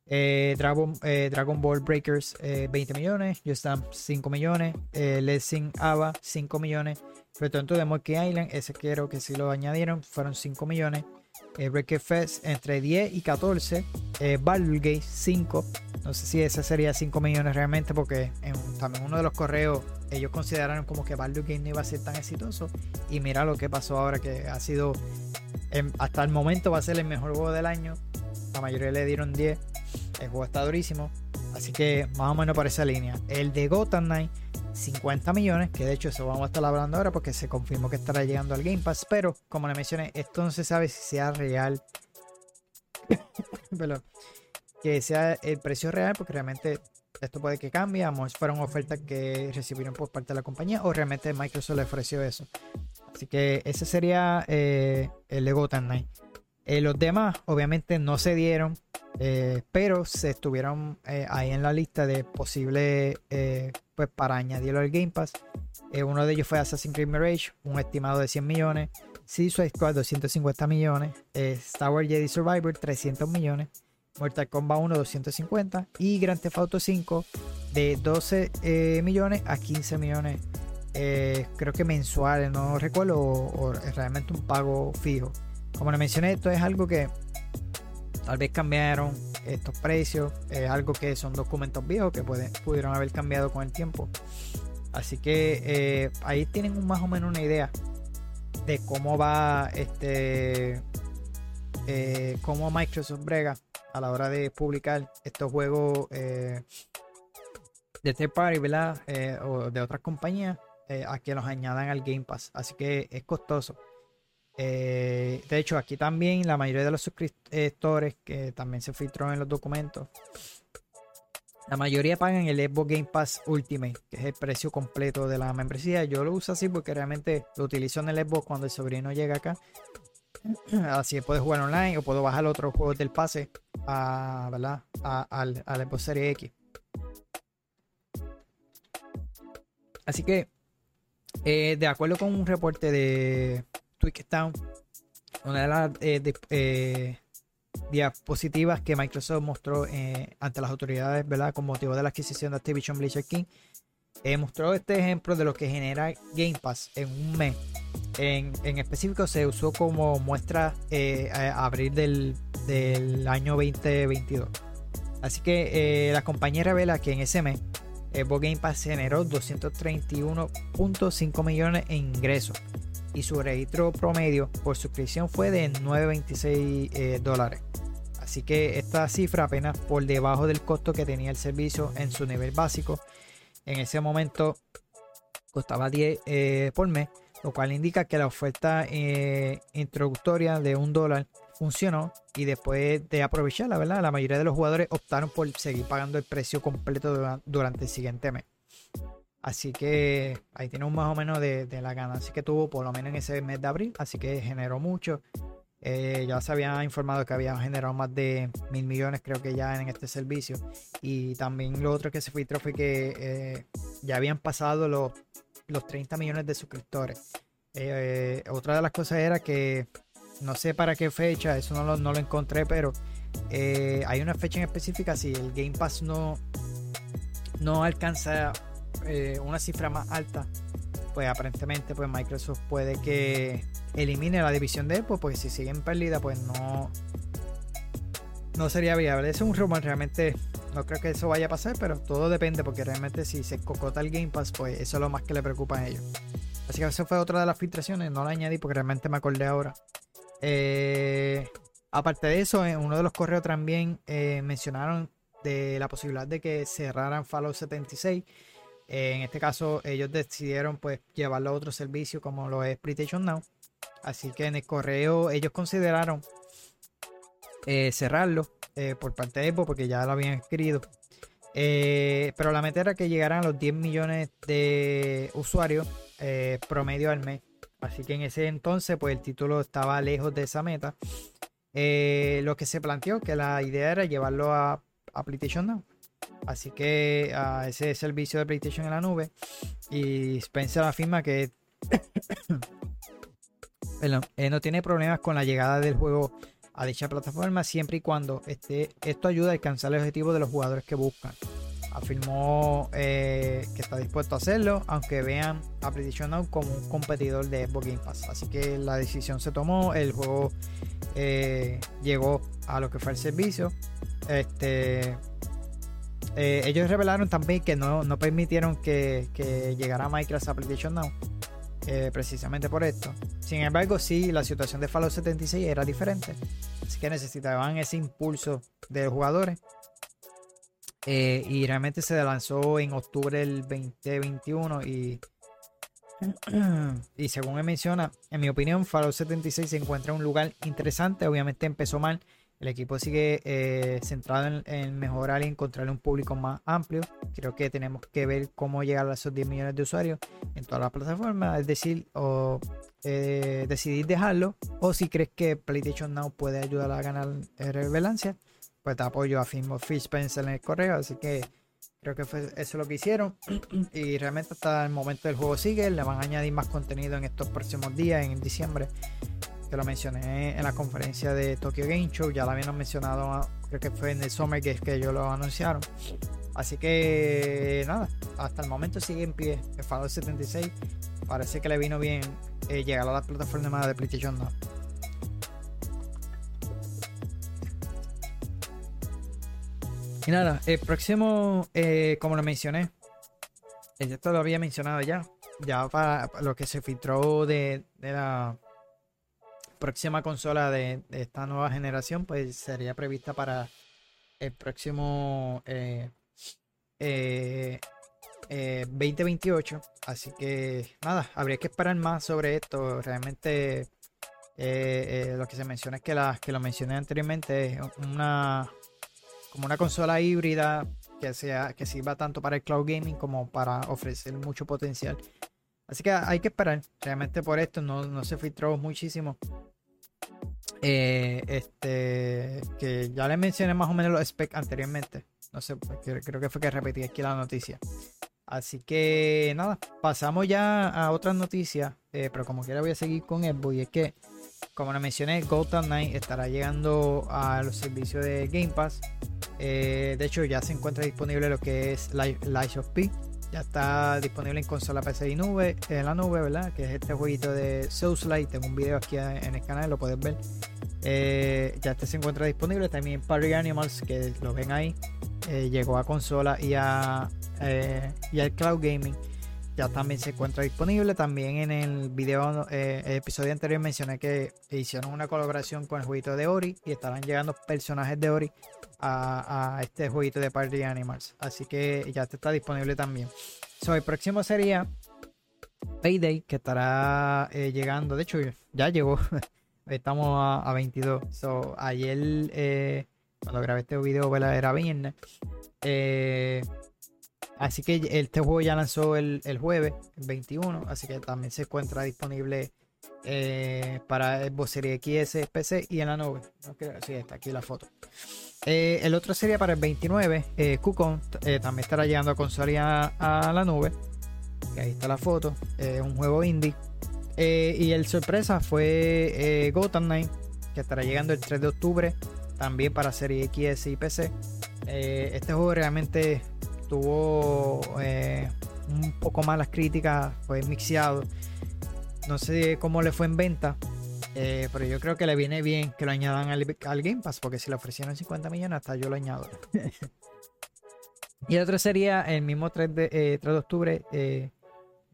Speaker 1: Eh, Dragon, eh, Dragon Ball Breakers 20 eh, millones, Just Dance 5 millones, Let's Sing Ava 5 millones, Return de Monkey Island, ese quiero que si lo añadieron, fueron 5 millones, Breaker Fest entre 10 y 14, eh, Gate 5, no sé si ese sería 5 millones realmente porque en, también uno de los correos ellos consideraron como que Baldur's Gate no iba a ser tan exitoso. Y mira lo que pasó ahora que ha sido hasta el momento va a ser el mejor juego del año la mayoría le dieron 10 el juego está durísimo. Así que más o menos por esa línea. El de Gotham Knight, 50 millones, que de hecho eso vamos a estar hablando ahora porque se confirmó que estará llegando al Game Pass. Pero como le mencioné, esto no se sabe si sea real. que sea el precio real, porque realmente esto puede que cambie. A fueron ofertas que recibieron por parte de la compañía o realmente Microsoft le ofreció eso. Así que ese sería eh, el Lego Night. Eh, los demás, obviamente, no se dieron, eh, pero se estuvieron ahí en la lista de posibles, pues para añadirlo al Game Pass. uno de ellos fue Assassin's Creed Mirage, un estimado de 100 millones. Suicide Squad, 250 millones. Star Wars Jedi Survivor, 300 millones. Mortal Kombat 1 250 y Grand Theft Auto 5 de 12 eh, millones a 15 millones eh, creo que mensuales no recuerdo o, realmente un pago fijo como le mencioné esto es algo que tal vez cambiaron estos precios es algo que son documentos viejos que pueden, pudieron haber cambiado con el tiempo así que eh, ahí tienen más o menos una idea de cómo va este cómo Microsoft brega a la hora de publicar estos juegos eh, de third party, ¿verdad? Eh, o de otras compañías eh, a que los añadan al Game Pass. Así que es costoso. De hecho, aquí también la mayoría de los suscriptores que también se filtró en los documentos, la mayoría pagan el Xbox Game Pass Ultimate, que es el precio completo de la membresía. Yo lo uso así porque realmente lo utilizo en el Xbox cuando el sobrino llega acá. Así puedo jugar online o puedo bajar otros juegos del pase a, ¿verdad? al, Xbox Series X. Así que, eh, de acuerdo con un reporte de Town, una de las eh, eh, diapositivas que Microsoft mostró ante las autoridades, ¿verdad? Con motivo de la adquisición de Activision Blizzard King, mostró este ejemplo de lo que genera Game Pass en un mes en, específico se usó como muestra eh, abril del, año 2022. Así que eh, la compañía revela que en ese mes el Game Pass generó 231.5 millones en ingresos y su registro promedio por suscripción fue de 9.26 eh, dólares. Así que esta cifra apenas por debajo del costo que tenía el servicio en su nivel básico. En ese momento costaba 10 por mes lo cual indica que la oferta eh, introductoria de un dólar funcionó y después de aprovecharla, ¿verdad? La mayoría de los jugadores optaron por seguir pagando el precio completo durante el siguiente mes. Así que ahí tenemos más o menos de, la ganancia que tuvo por lo menos en ese mes de abril. Así que generó mucho. Eh, ya se había informado que había generado más de mil millones, creo que ya en este servicio. Y también lo otro que se filtró fue que eh, ya habían pasado los los 30 millones de suscriptores. Eh, otra de las cosas era que no sé para qué fecha, eso no lo, no lo encontré, pero hay una fecha en específica. Si el Game Pass no, no alcanza eh, una cifra más alta, pues aparentemente pues Microsoft puede que elimine la división de Apple, porque si siguen perdida, pues no, no sería viable. Es un rumor, realmente no creo que eso vaya a pasar, pero todo depende, porque realmente si se cocota el Game Pass, pues eso es lo más que le preocupa a ellos. Así que esa fue otra de las filtraciones, no la añadí porque realmente me acordé ahora. Eh, aparte de eso, en uno de los correos también eh, mencionaron de la posibilidad de que cerraran Fallout 76. Eh, en este caso, ellos decidieron pues llevarlo a otro servicio como lo es PlayStation Now. Así que en el correo ellos consideraron cerrarlo eh, por parte de Apple porque ya lo habían escrito. Eh, pero la meta era que llegaran a los 10 millones de usuarios eh, promedio al mes. Así que en ese entonces, pues el título estaba lejos de esa meta. lo que se planteó, que la idea era llevarlo a PlayStation Now. Así que a ese servicio de PlayStation en la nube. Y Spencer afirma que no tiene problemas con la llegada del juego a dicha plataforma siempre y cuando esté, esto ayuda a alcanzar el objetivo de los jugadores que buscan. Afirmó eh, que está dispuesto a hacerlo, aunque vean a PlayStation Now como un competidor de Xbox Game Pass. Así que la decisión se tomó, el juego eh, llegó a lo que fue el servicio. Este, eh, ellos revelaron también que no, permitieron que, que llegara a PlayStation Now. precisamente por esto. Sin embargo, sí, la situación de Fallout 76 era diferente. Así que necesitaban ese impulso de jugadores. Eh, y realmente se lanzó en octubre del 2021 y, y según él menciona, en mi opinión, Fallout 76 se encuentra en un lugar interesante. Obviamente empezó mal El equipo sigue eh, centrado en, mejorar y encontrar un público más amplio. Creo que tenemos que ver cómo llegar a esos 10 millones de usuarios en todas las plataformas. Es decir, o eh, decidir dejarlo. O si crees que PlayStation Now puede ayudar a ganar relevancia, pues te apoyo a Film of Fish en el correo. Así que creo que fue eso lo que hicieron. y realmente hasta el momento del juego sigue. Le van a añadir más contenido en estos próximos días, en diciembre que lo mencioné en la conferencia de Tokyo Game Show, ya lo habían mencionado, creo que fue en el Summer Games que ellos lo anunciaron. Así que nada, hasta el momento sigue en pie el Fallout 76. Parece que le vino bien eh, llegar a la plataforma de PlayStation 2. Y nada, el próximo, eh, como lo mencioné, esto lo había mencionado ya, ya para lo que se filtró de la próxima consola de, esta nueva generación pues sería prevista para el próximo 2028 eh, eh, así que nada habría que esperar más sobre esto realmente eh, lo que se menciona es que la que lo mencioné anteriormente es una como una consola híbrida que sea que sirva tanto para el cloud gaming como para ofrecer mucho potencial Así que hay que esperar. Realmente por esto no, no se filtró muchísimo. Eh, este, que ya le mencioné más o menos los specs anteriormente. No sé, pues, creo que fue que repetí aquí la noticia. Así que nada, pasamos ya a otras noticias. Eh, pero como quiera voy a seguir con Xbox. Y es que, como le mencioné, Gotham Knight estará llegando a los servicios de Game Pass. Eh, de hecho, ya se encuentra disponible lo que es Light of P ya está disponible en consola PC y nube, en la nube, ¿verdad? Que es este jueguito de Light. Tengo un video aquí en el canal, lo puedes ver. Eh, ya este se encuentra disponible. También Party Animals, que lo ven ahí. Eh, llegó a consola y a eh, y al cloud gaming. Ya también se encuentra disponible. También en el video, el episodio anterior mencioné que hicieron una colaboración con el jueguito de Ori y estarán llegando personajes de Ori a, este jueguito de Party Animals. Así que ya está disponible también. So, el próximo sería Payday, que estará eh, llegando. De hecho, ya llegó. Estamos a, 22. So, ayer, eh, cuando grabé este video, era viernes. Eh, así que este juego ya lanzó el, el, jueves, el 21. Así que también se encuentra disponible para Xbox Series XS, PC y en la nube. Sí, está aquí la foto. Eh, el otro sería para el 29. Eh, eh, también estará llegando a consola a, la nube. ahí está la foto. Es un juego indie. Eh, y el sorpresa fue Gotham Knight, que estará llegando el 3 de octubre. También para serie XS y PC. este juego realmente tuvo un poco malas críticas. Fue mixeado. No sé cómo le fue en venta. Eh, pero yo creo que le viene bien que lo añadan al, Game Pass, porque si le ofrecieron 50 millones, hasta yo lo añado. y el otro sería el mismo 3 de, eh, de octubre eh,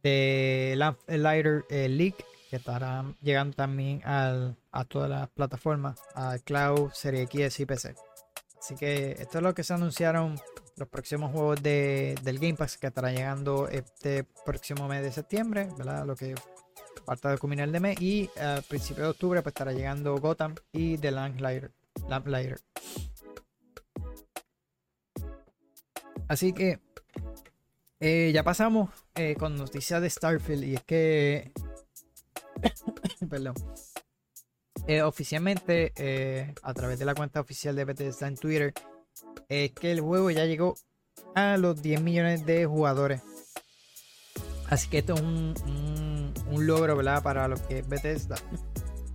Speaker 1: de Lighter League, que estará llegando también a todas las plataformas, al Cloud, Serie X y PC. Así que esto es lo que se anunciaron los próximos juegos de, del Game Pass que estará llegando este próximo mes de septiembre, ¿verdad? Lo que falta de culminar de mes. Y a principios de octubre pues estará llegando Gotham y The Lamplighter. Lamplighter. Así que eh, ya pasamos eh, con noticias de Starfield. Y es que. Perdón. Eh, oficialmente, a través de la cuenta oficial de Bethesda en Twitter, es que el juego ya llegó a los 10 millones de jugadores. Así que esto es un un logro, ¿verdad? Para lo que es Bethesda.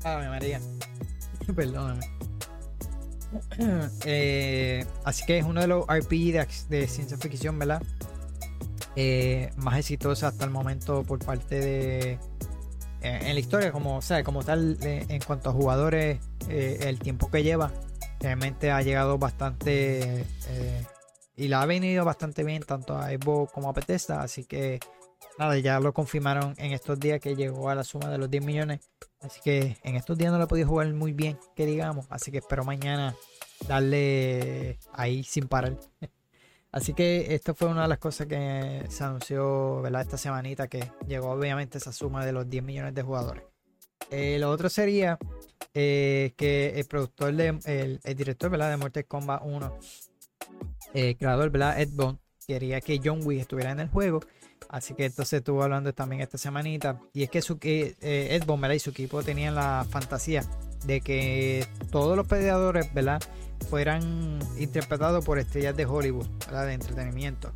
Speaker 1: Ah, María. Perdóname. Eh, así que es uno de los RPG de, ciencia ficción, ¿verdad? Eh, más exitosos hasta el momento por parte de. Eh, en la historia, como, sea, como tal, en cuanto a jugadores, el tiempo que lleva, realmente ha llegado bastante. y la ha venido bastante bien, tanto a Evo como a Bethesda. Así que nada, ya lo confirmaron en estos días que llegó a la suma de los 10 millones. Así que en estos días no lo he podido jugar muy bien, que digamos. Así que espero mañana darle ahí sin parar. Así que esto fue una de las cosas que se anunció ¿verdad? esta semanita, que llegó obviamente esa suma de los 10 millones de jugadores. Eh, lo otro sería eh, que el productor, de, el, director de Mortal Kombat 1, el creador ¿verdad? Ed Bond, quería que John Wick estuviera en el juego. Así que entonces estuvo hablando también esta semanita. Y es que su, eh, Ed Bond y su equipo tenían la fantasía de que todos los peleadores fueran interpretados por estrellas de Hollywood, de entretenimiento.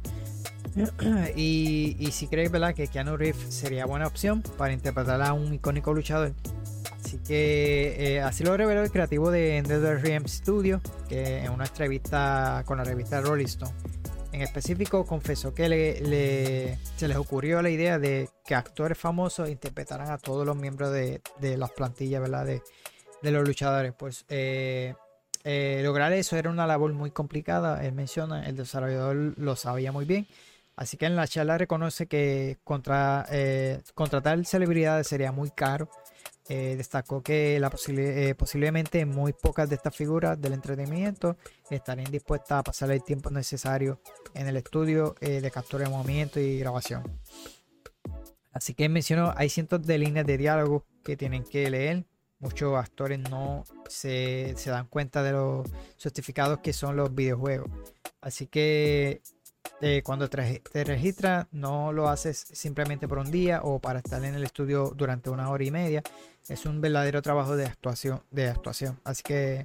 Speaker 1: y, y si crees ¿verdad? que Keanu Reeves sería buena opción para interpretar a un icónico luchador, Así que eh, así lo reveló el creativo de NetherRealm Studio, que en una entrevista con la revista Rolling Stone. En específico, confesó que se les ocurrió la idea de que actores famosos interpretaran a todos los miembros de, las plantillas ¿verdad? De, los luchadores. Pues eh, eh, lograr eso era una labor muy complicada. Él menciona, el desarrollador lo sabía muy bien. Así que en la charla reconoce que contra, contratar celebridades sería muy caro eh, destacó que la eh, posiblemente muy pocas de estas figuras del entretenimiento estarían dispuestas a pasar el tiempo necesario en el estudio eh, de captura de movimiento y grabación. Así que mencionó, hay cientos de líneas de diálogo que tienen que leer. Muchos actores no se, se dan cuenta de los certificados que son los videojuegos. Así que cuando te registras, no lo haces simplemente por un día o para estar en el estudio durante una hora y media. Es un verdadero trabajo de actuación. De actuación. Así que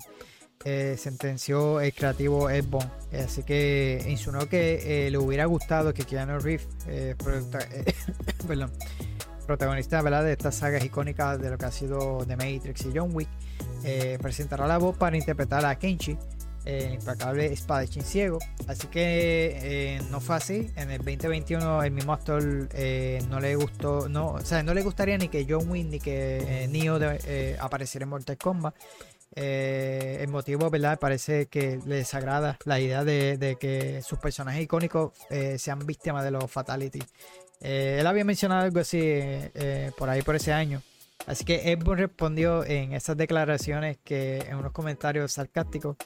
Speaker 1: eh, sentenció el creativo Ed Bond. Así que insinuó que eh, le hubiera gustado que Keanu Reeves, eh, protagonista de estas sagas icónicas de lo que ha sido The Matrix y John Wick, presentará la voz para interpretar a Kenshi el impecable espadachín ciego. Así que eh, no fue así. En el 2021 el mismo actor eh, no le gustó, no, o sea, no le gustaría ni que John Wick ni que eh, Neo apareciera en Mortal Kombat. el motivo, ¿verdad? Parece que le desagrada la idea de, que sus personajes icónicos sean víctimas de los Fatality. él había mencionado algo así por ahí por ese año. Así que Edmund respondió en esas declaraciones que en unos comentarios sarcásticos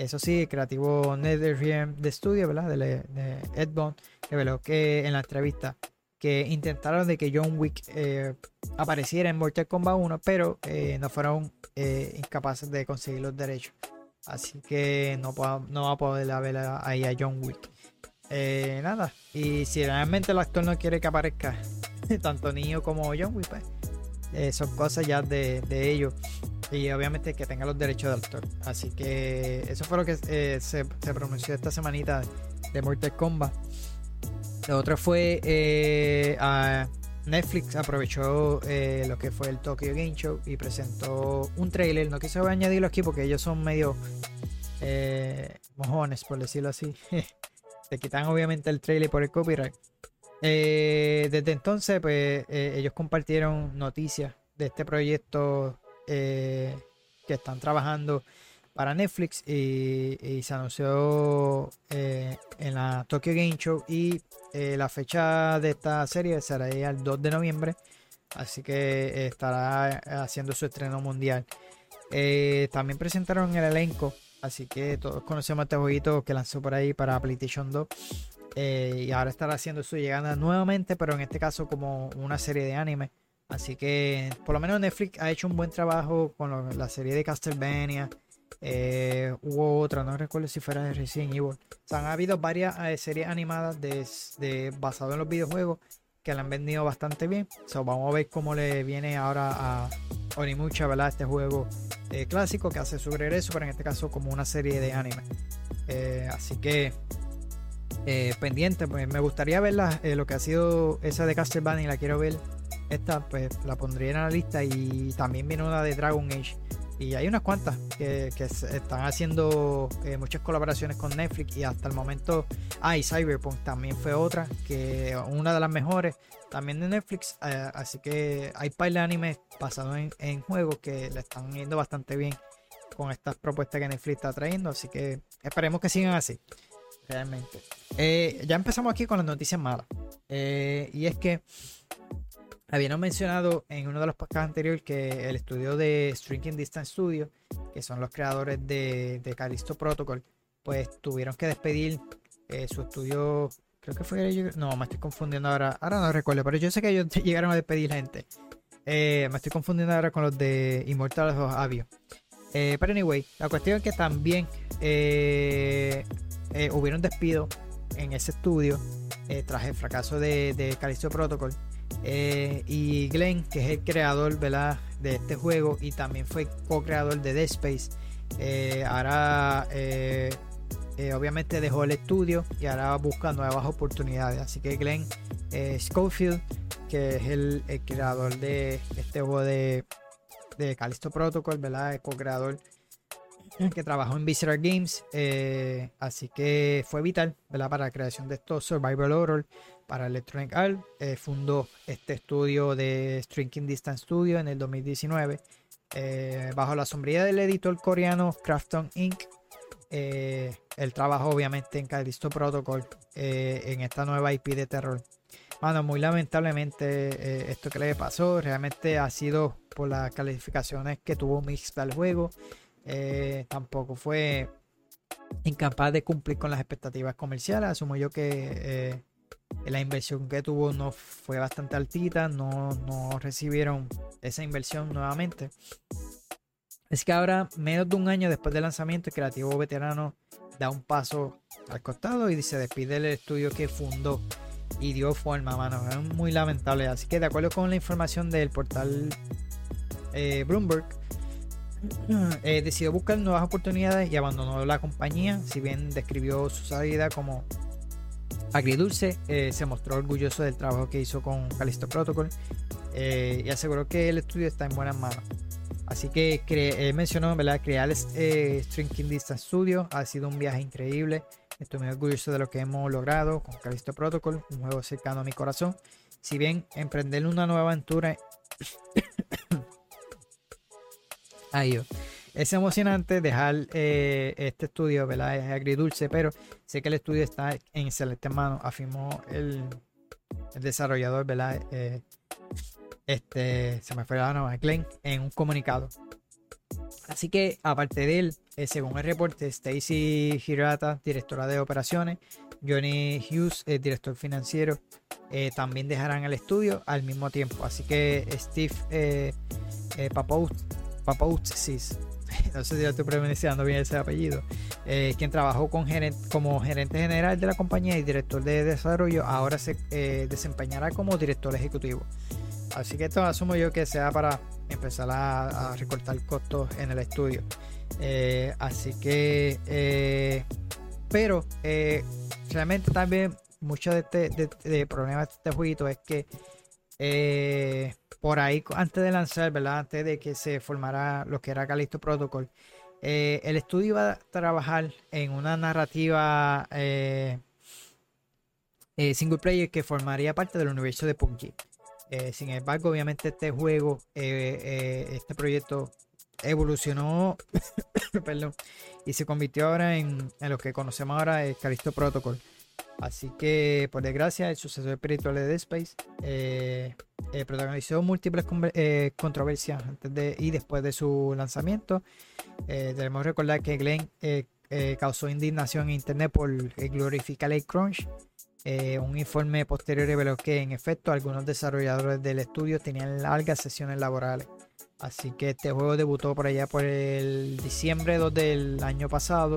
Speaker 1: eso sí, el creativo NetherRealm de estudio, ¿verdad? De, de Ed Bond, reveló que en la entrevista que intentaron de que John Wick eh, apareciera en Mortal Kombat 1, pero eh, no fueron eh, incapaces de conseguir los derechos. Así que no, no va a poder ver ahí a John Wick. nada, y si realmente el actor no quiere que aparezca tanto Neo como John Wick, pues son cosas ya de, de ellos y obviamente que tenga los derechos de autor. Así que eso fue lo que eh, se, pronunció esta semanita de Mortal Kombat. Lo otro fue eh, a Netflix aprovechó eh, lo que fue el Tokyo Game Show y presentó un trailer. No quise añadirlo aquí porque ellos son medio mojones, por decirlo así. Se quitan obviamente el trailer por el copyright. desde entonces, pues ellos compartieron noticias de este proyecto eh, que están trabajando para Netflix y, se anunció eh, en la Tokyo Game Show y eh, la fecha de esta serie será el 2 de noviembre así que estará haciendo su estreno mundial. También presentaron el elenco así que todos conocemos este jueguito que lanzó por ahí para PlayStation 2 y ahora estará haciendo su llegada nuevamente pero en este caso como una serie de anime Así que por lo menos Netflix ha hecho un buen trabajo con la serie de Castlevania. Eh, hubo otra, no recuerdo si fuera de Resident Evil. O sea, han habido varias eh, series animadas basadas en los videojuegos que la han vendido bastante bien. Vamos a ver cómo le viene ahora a Onimucha, ¿verdad? Este juego eh, clásico que hace su regreso, pero en este caso como una serie de anime. así que pendiente, pues me gustaría ver lo que ha sido esa de Castlevania y la quiero ver esta pues la pondría en la lista y también viene una de Dragon Age. Y hay unas cuantas que, están haciendo eh, muchas colaboraciones con Netflix y hasta el momento, ah, y Cyberpunk también fue otra, que una de las mejores también de Netflix. Eh, así que hay par de animes basados en, juegos que le están yendo bastante bien con estas propuestas que Netflix está trayendo. Así que esperemos que sigan así, realmente. Eh, ya empezamos aquí con las noticias malas. y es que Habíamos mencionado en uno de los podcasts anteriores que el estudio de Stringing Distance Studio, que son los creadores de, de Protocol, pues tuvieron que despedir eh, su estudio. Creo que fue. No, me estoy confundiendo ahora. Ahora no recuerdo, pero yo sé que ellos llegaron a despedir gente. me estoy confundiendo ahora con los de Immortals of Avio. pero anyway, la cuestión es que también hubieron despido en ese estudio tras el fracaso de, de Protocol. Y Glenn, que es el creador ¿verdad? de este juego y también fue co-creador de Dead Space, ahora eh, obviamente dejó el estudio y ahora busca nuevas oportunidades. Así que Glenn eh, Schofield, que es el, creador de este juego de, de Callisto Protocol, ¿verdad? El co-creador que trabajó en Visceral Games. Eh, así que fue vital ¿verdad? para la creación de estos Survival Horror para Electronic Arts. fundó este estudio de Strinking Distance Studio en el 2019. bajo la sombría del editor coreano Crafton Inc. Eh, el trabajo obviamente en Callisto Protocol eh, en esta nueva IP de terror. Bueno, muy lamentablemente eh, esto que le pasó realmente ha sido por las calificaciones que tuvo Mix del juego. tampoco fue incapaz de cumplir con las expectativas comerciales. Asumo yo que la inversión que tuvo no fue bastante altita, no, no recibieron esa inversión nuevamente. Es que ahora, menos de un año después del lanzamiento, el creativo veterano da un paso al costado y se despide del estudio que fundó y dio forma, mano. Es muy lamentable. Así que, de acuerdo con la información del portal eh, Bloomberg, eh, decidió buscar nuevas oportunidades y abandonó la compañía. Si bien describió su salida como agridulce, eh, se mostró orgulloso del trabajo que hizo con Callisto Protocol y aseguró que el estudio está en buenas manos. Así que eh, mencionó, ¿verdad? Crear eh, String Distance Studio ha sido un viaje increíble. Estoy muy orgulloso de lo que hemos logrado con Callisto Protocol, un juego cercano a mi corazón. Si bien emprender una nueva aventura Ahí es emocionante dejar eh, este estudio, ¿verdad? Es agridulce, pero sé que el estudio está en excelente mano. Afirmó el, desarrollador, ¿verdad? Eh, este, se me fue la nueva Glenn, en un comunicado. Así que, aparte de él, eh, según el reporte, Stacy Hirata, directora de operaciones, Johnny Hughes, el director financiero, también dejarán el estudio al mismo tiempo. Así que Steve eh, eh Papoutsis, no sé si estoy pronunciando bien ese apellido, quien trabajó como gerente general de la compañía y director de desarrollo, ahora se desempeñará como director ejecutivo. Así que esto asumo yo que sea para empezar a, recortar costos en el estudio. Eh, así que, eh, pero eh, realmente también mucho de, este, de, problemas de este jueguito es que por ahí antes de lanzar, ¿verdad? Antes de que se formara lo que era Callisto Protocol, el estudio iba a trabajar en una narrativa single player que formaría parte del universo de PUBG. Eh, sin embargo, obviamente este juego, eh, eh, este proyecto evolucionó y se convirtió ahora en, lo que conocemos ahora el Calisto Protocol. Así que, por desgracia, el sucesor espiritual de Dead Space protagonizó múltiples controversias antes y después de su lanzamiento. debemos recordar que Glenn causó indignación en internet por glorificar el crunch eh, un informe posterior reveló que en efecto algunos desarrolladores del estudio tenían largas sesiones laborales. Así que este juego debutó por allá por el diciembre 2 del año pasado.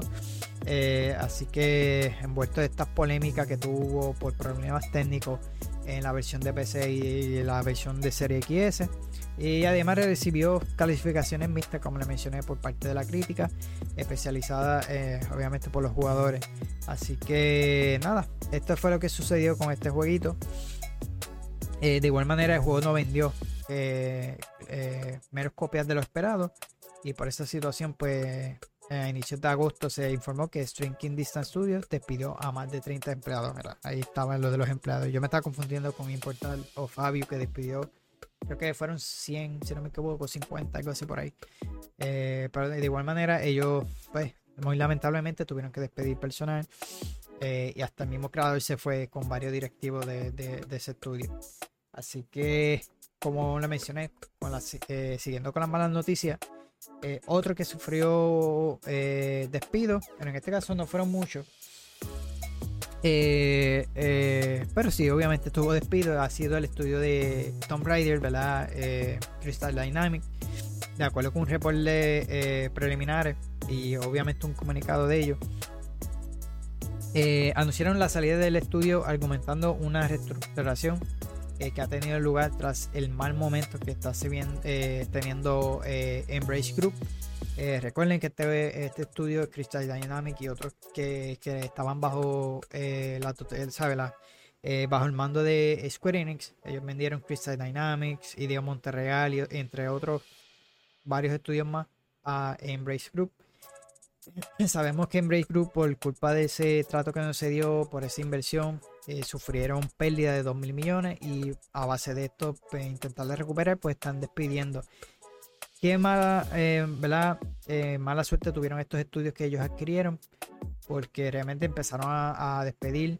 Speaker 1: Eh, así que envuelto de estas polémicas que tuvo por problemas técnicos en la versión de PC y la versión de serie XS. Y además recibió calificaciones mixtas, como le mencioné, por parte de la crítica, especializada eh, obviamente por los jugadores. Así que nada, esto fue lo que sucedió con este jueguito. Eh, de igual manera, el juego no vendió eh, menos copias de lo esperado. Y por esa situación, pues a inicios de agosto se informó que Strinking Distance Studios despidió a más de 30 empleados. Ahí estaban los de los empleados. Yo me estaba confundiendo con Importal o Fabio que despidió creo que fueron 100, si no me equivoco, 50, algo así por ahí. Eh, pero de igual manera, ellos, pues, muy lamentablemente tuvieron que despedir personal. Eh, y hasta el mismo creador se fue con varios directivos de, ese estudio. Así que, como le mencioné, eh, siguiendo con las malas noticias, otro que sufrió despido, pero en este caso no fueron muchos, Eh, eh, pero sí, obviamente tuvo despido. Ha sido el estudio de Tomb Raider, ¿verdad? Eh, Crystal Dynamics. De acuerdo con un reporte preliminares y obviamente un comunicado de ellos. anunciaron la salida del estudio argumentando una reestructuración que ha tenido lugar tras el mal momento que está teniendo Embrace Group eh, recuerden que este, este estudio Crystal Dynamics y otros que, estaban bajo eh, la, sabe, la, eh, bajo el mando de Square Enix. Ellos vendieron Crystal Dynamics, Idea Montreal y entre otros varios estudios más a Embrace Group. Sabemos que Embrace Group, por culpa de ese trato que no se dio, por esa inversión, sufrieron pérdida de 2 mil millones y a base de esto, pues, intentar recuperar, pues están despidiendo Qué mala, eh, ¿verdad? Eh, mala suerte tuvieron estos estudios que ellos adquirieron, porque realmente empezaron a, despedir.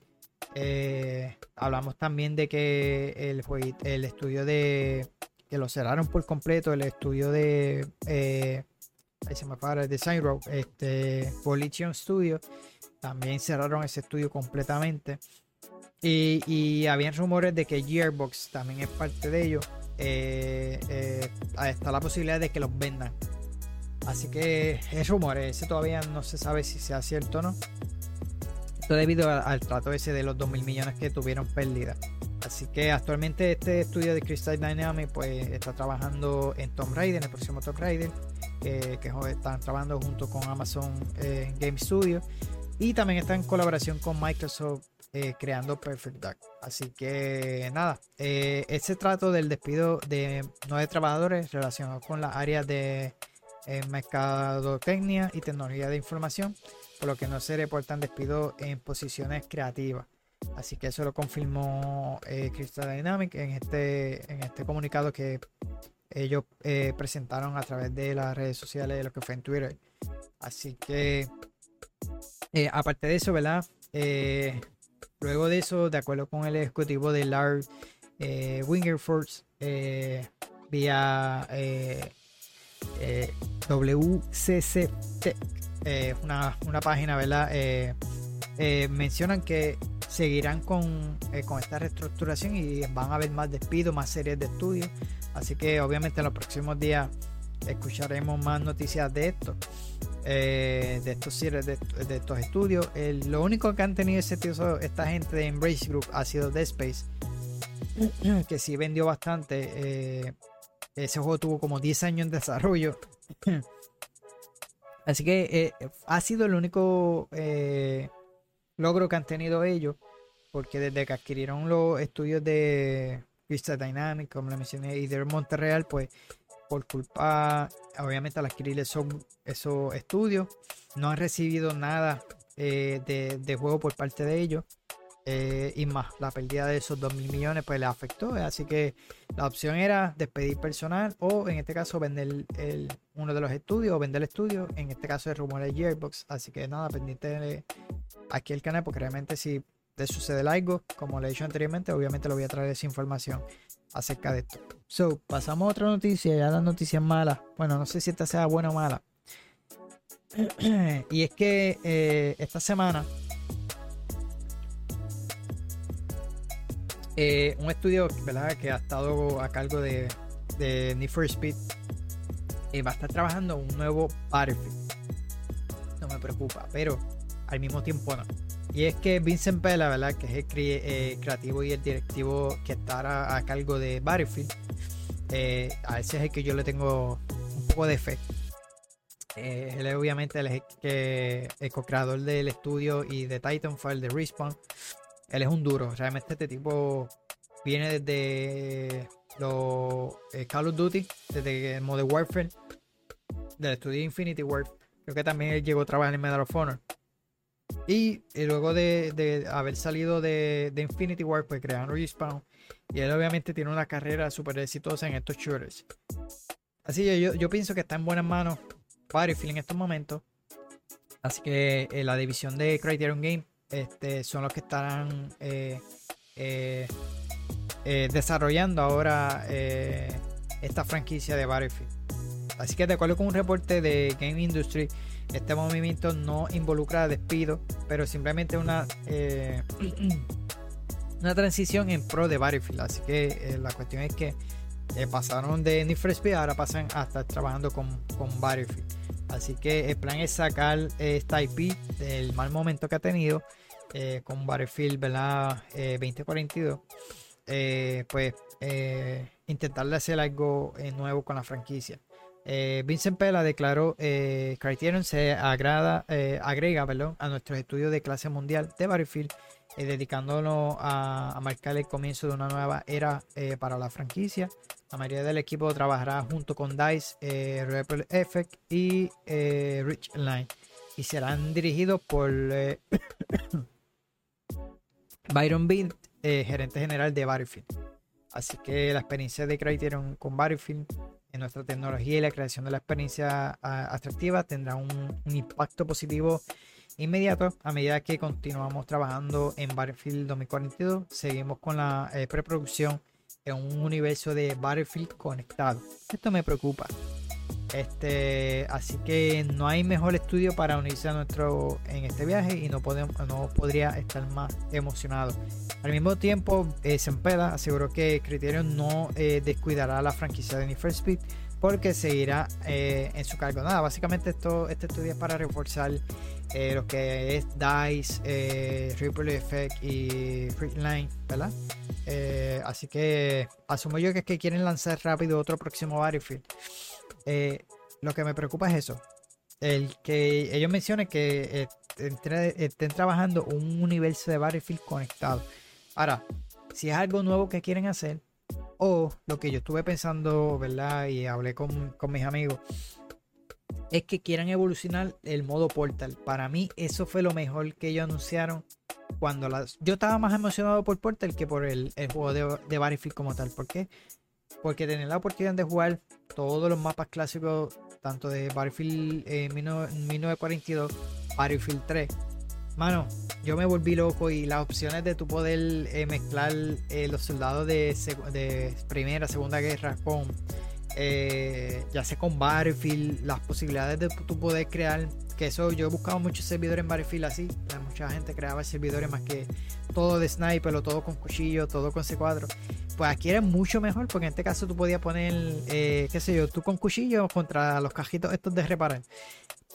Speaker 1: Eh, hablamos también de que el, el estudio de que lo cerraron por completo, el estudio de ahí se me para el Design Row, este Volition Studio, también cerraron ese estudio completamente. Y, y habían rumores de que Gearbox también es parte de ellos eh, eh, está la posibilidad de que los vendan. Así que es rumor, ese todavía no se sabe si sea cierto o no. Esto debido al, trato ese de los 2 mil millones que tuvieron pérdida. Así que actualmente este estudio de Crystal Dynamics pues está trabajando en Tomb Raider, en el próximo Tomb Raider, que están trabajando junto con Amazon eh, Game Studio y también está en colaboración con Microsoft eh, creando Perfect Dark. Así que nada, eh, ese trato del despido de nueve trabajadores relacionados con las áreas de eh, mercadotecnia y tecnología de información, por lo que no se reportan despidos en posiciones creativas. Así que eso lo confirmó Crystal Dynamics en este, en este comunicado que ellos presentaron a través de las redes sociales de lo que fue en Twitter. Así que, aparte de eso, ¿verdad? Luego de eso, de acuerdo con el ejecutivo de Lars eh, Wingerforce, eh, vía eh, eh WCC una, una, página, ¿verdad? mencionan que seguirán con, con, esta reestructuración y van a haber más despidos, más series de estudios. Así que obviamente en los próximos días escucharemos más noticias de esto. Eh, de estos de, de estos estudios. lo único que han tenido ese tío, esta gente de Embrace Group ha sido Dead Space, que sí vendió bastante. Eh, ese juego tuvo como 10 años en desarrollo. Así que eh, ha sido el único logro que han tenido ellos, porque desde que adquirieron los estudios de Crystal Dynamics, como le mencioné, y de Monterreal, pues por culpa, obviamente al adquirir esos, esos estudios, no han recibido nada eh, de, juego por parte de ellos. Eh, y más, la pérdida de esos 2 mil millones pues le afectó. Así que la opción era despedir personal o en este caso vender uno de los estudios o vender el estudio. En este caso el rumor de Gearbox. Así que nada, pendiente aquí el canal porque realmente si de sucede algo, como le he dicho anteriormente, obviamente lo voy a traer esa información acerca de esto. So, pasamos a otra noticia, ya las noticias malas. Bueno, no sé si esta sea buena o mala. y es que eh, esta semana eh, un estudio ¿verdad? que ha estado a cargo de, de Need for Speed eh, va a estar trabajando un nuevo Battlefield. No me preocupa, pero al mismo tiempo no. Y es que Vincent Pela, ¿verdad? Que es el eh, creativo y el directivo que estará a cargo de Battlefield. Eh, a ese es el que yo le tengo un poco de fe. Eh, él es obviamente el, el co-creador del estudio y de Titanfall, de Respawn. Él es un duro. Realmente este tipo viene desde los Call of Duty, desde Modern Warfare, del estudio Infinity Warfare. Creo que también él llegó a trabajar en Medal of Honor. Y, luego de, haber salido de, Infinity War, pues crearon Respawn. Y él obviamente tiene una carrera súper exitosa en estos shooters. Así que yo, pienso que está en buenas manos Battlefield en estos momentos. Así que eh, la división de Criterion Game este, son los que estarán eh, eh, desarrollando ahora esta franquicia de Battlefield. Así que de acuerdo con un reporte de Game Industry, Este movimiento no involucra despido, pero simplemente una, eh, una transición en pro de Battlefield. Así que eh, la cuestión es que eh, pasaron de Need ahora pasan a estar trabajando con, con Battlefield. Así que el plan es sacar esta IP del mal momento que ha tenido con Battlefield ¿verdad? 2042. pues intentarle hacer algo nuevo con la franquicia. Eh, Vincent Pela declaró eh, Criterion se agrada, eh, agrega a nuestros estudios de clase mundial de Battlefield, dedicándolo a, marcar el comienzo de una nueva era para la franquicia. La mayoría del equipo trabajará junto con DICE, Rebel Effect y Rich Line y serán dirigidos por Byron Bean, gerente general de Battlefield. Así que la experiencia de Criterion con Battlefield en nuestra tecnología y la creación de la experiencia atractiva tendrá un, impacto positivo inmediato a medida que continuamos trabajando en Battlefield 2042. Seguimos con la eh, preproducción en un universo de Battlefield conectado. Esto me preocupa. Este, así que no hay mejor estudio para unirse a nuestro en este viaje y no podemos, no podría estar más emocionado. Al mismo tiempo, eh, Sempeda aseguró que Criterion no eh, descuidará la franquicia de Need for Speed porque seguirá eh, en su cargo. Nada, básicamente esto, este estudio es para reforzar eh, lo que es DICE, Ripple Effect y Freeline, ¿verdad? así que asumo yo que es que quieren lanzar rápido otro próximo Battlefield. Eh, lo que me preocupa es eso. El que ellos mencionen que estén trabajando un universo de Battlefield conectado. Ahora, si es algo nuevo que quieren hacer, o lo que yo estuve pensando, ¿verdad? Y hablé con, mis amigos, es que quieran evolucionar el modo Portal. Para mí, eso fue lo mejor que ellos anunciaron. Cuando las, yo estaba más emocionado por Portal que por el, juego de, de Battlefield como tal. ¿Por qué? Porque tener la oportunidad de jugar todos los mapas clásicos, tanto de Battlefield 1942, eh, Battlefield 3. Mano, yo me volví loco y las opciones de tu poder eh, mezclar eh, los soldados de, Primera, Segunda Guerra con, ya sea con Battlefield, las posibilidades de tu poder crear, que eso yo he buscado muchos servidores en Battlefield así, mucha gente creaba servidores más que todo de sniper o todo con cuchillo, todo con C4 pues aquí era mucho mejor porque en este caso tú podías poner, eh, qué sé yo, tú con cuchillo contra los cajitos estos de reparar.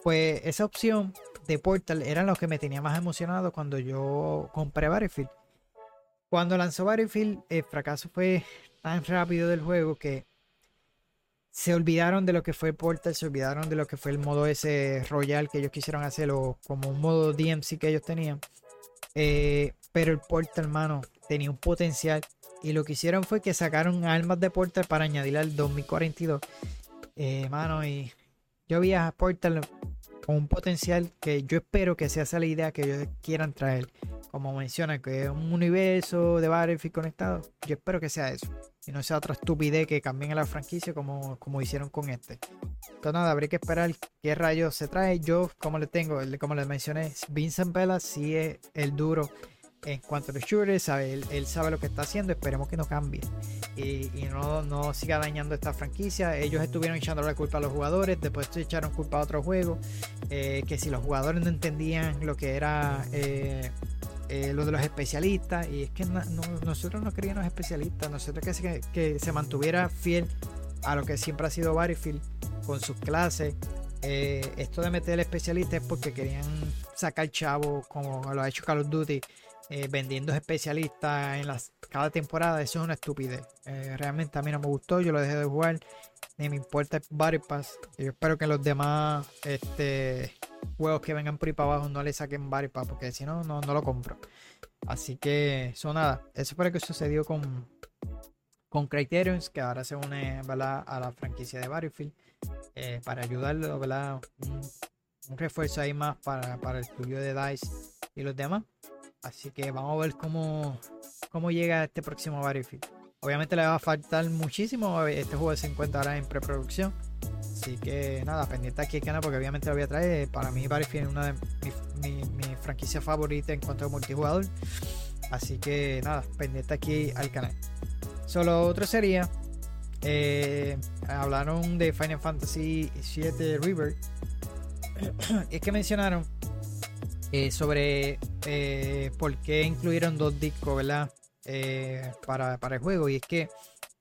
Speaker 1: Pues esa opción de Portal era lo que me tenía más emocionado cuando yo compré Battlefield. Cuando lanzó Battlefield, el fracaso fue tan rápido del juego que se olvidaron de lo que fue Portal, se olvidaron de lo que fue el modo ese Royal que ellos quisieron hacer o como un modo DMC que ellos tenían. Eh, pero el Portal, hermano, tenía un potencial y lo que hicieron fue que sacaron armas de Portal para añadir al 2042. Eh, mano, y yo vi a Portal con un potencial que yo espero que sea esa la idea que ellos quieran traer. Como menciona, que es un universo de Battlefield conectado. Yo espero que sea eso. Y no sea otra estupidez que cambien a la franquicia como, como hicieron con este. Entonces nada, habría que esperar qué rayos se trae. Yo, como le tengo, como les mencioné, Vincent Vela sí es el duro en cuanto a los shooters, él, sabe lo que está haciendo, esperemos que no cambie y, no, no, siga dañando esta franquicia. Ellos estuvieron echando la culpa a los jugadores, después se echaron culpa a otro juego, eh, que si los jugadores no entendían lo que era eh, eh, lo de los especialistas, y es que nosotros no queríamos especialistas, nosotros que que se mantuviera fiel a lo que siempre ha sido Battlefield con sus clases. esto de meter el especialista es porque querían sacar chavo como lo ha hecho Call of Duty eh, vendiendo especialistas en las, cada temporada, eso es una estupidez. Eh, realmente a mí no me gustó, yo lo dejé de jugar, ni me importa el Battle. Yo espero que los demás este, juegos que vengan por ahí para abajo no le saquen Battle Pass, porque si no, no, lo compro. Así que, eso nada, eso fue lo que sucedió con, con Criterion, que ahora se une a la franquicia de Battlefield eh, para ayudarlo, ¿verdad? Un, un, refuerzo ahí más para, para el estudio de DICE y los demás. Así que vamos a ver cómo, cómo llega este próximo Battlefield. Obviamente le va a faltar muchísimo. Este juego se encuentra ahora en preproducción. Así que nada, pendiente aquí al canal porque obviamente lo voy a traer. Para mí Battlefield es una de mis mi, franquicias favoritas en cuanto a multijugador. Así que nada, pendiente aquí al canal. Solo otro sería. Eh, hablaron de Final Fantasy VII River. es que mencionaron eh, sobre eh, por qué incluyeron dos discos, ¿verdad? Eh, para, el juego. Y es que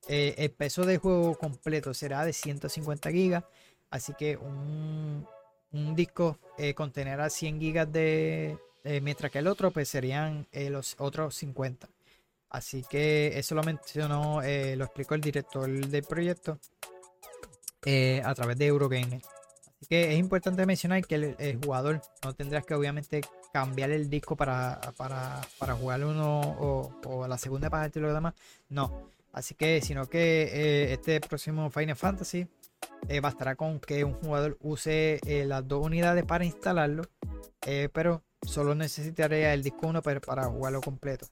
Speaker 1: el peso del juego completo será de 150 gigas. Así que un, disco contenerá 100 gigas de... mientras que el otro pues serían los otros 50. Así que eso lo mencionó, lo explicó el director del proyecto a través de Eurogamer. Así que es importante mencionar que el, jugador no tendrá que obviamente cambiar el disco para, para, para jugar uno o, la segunda parte y lo demás. No. Así que, sino que eh, este próximo Final Fantasy eh, bastará con que un jugador use eh, las dos unidades para instalarlo. pero solo necesitaría el disco 1 para, para jugarlo completo.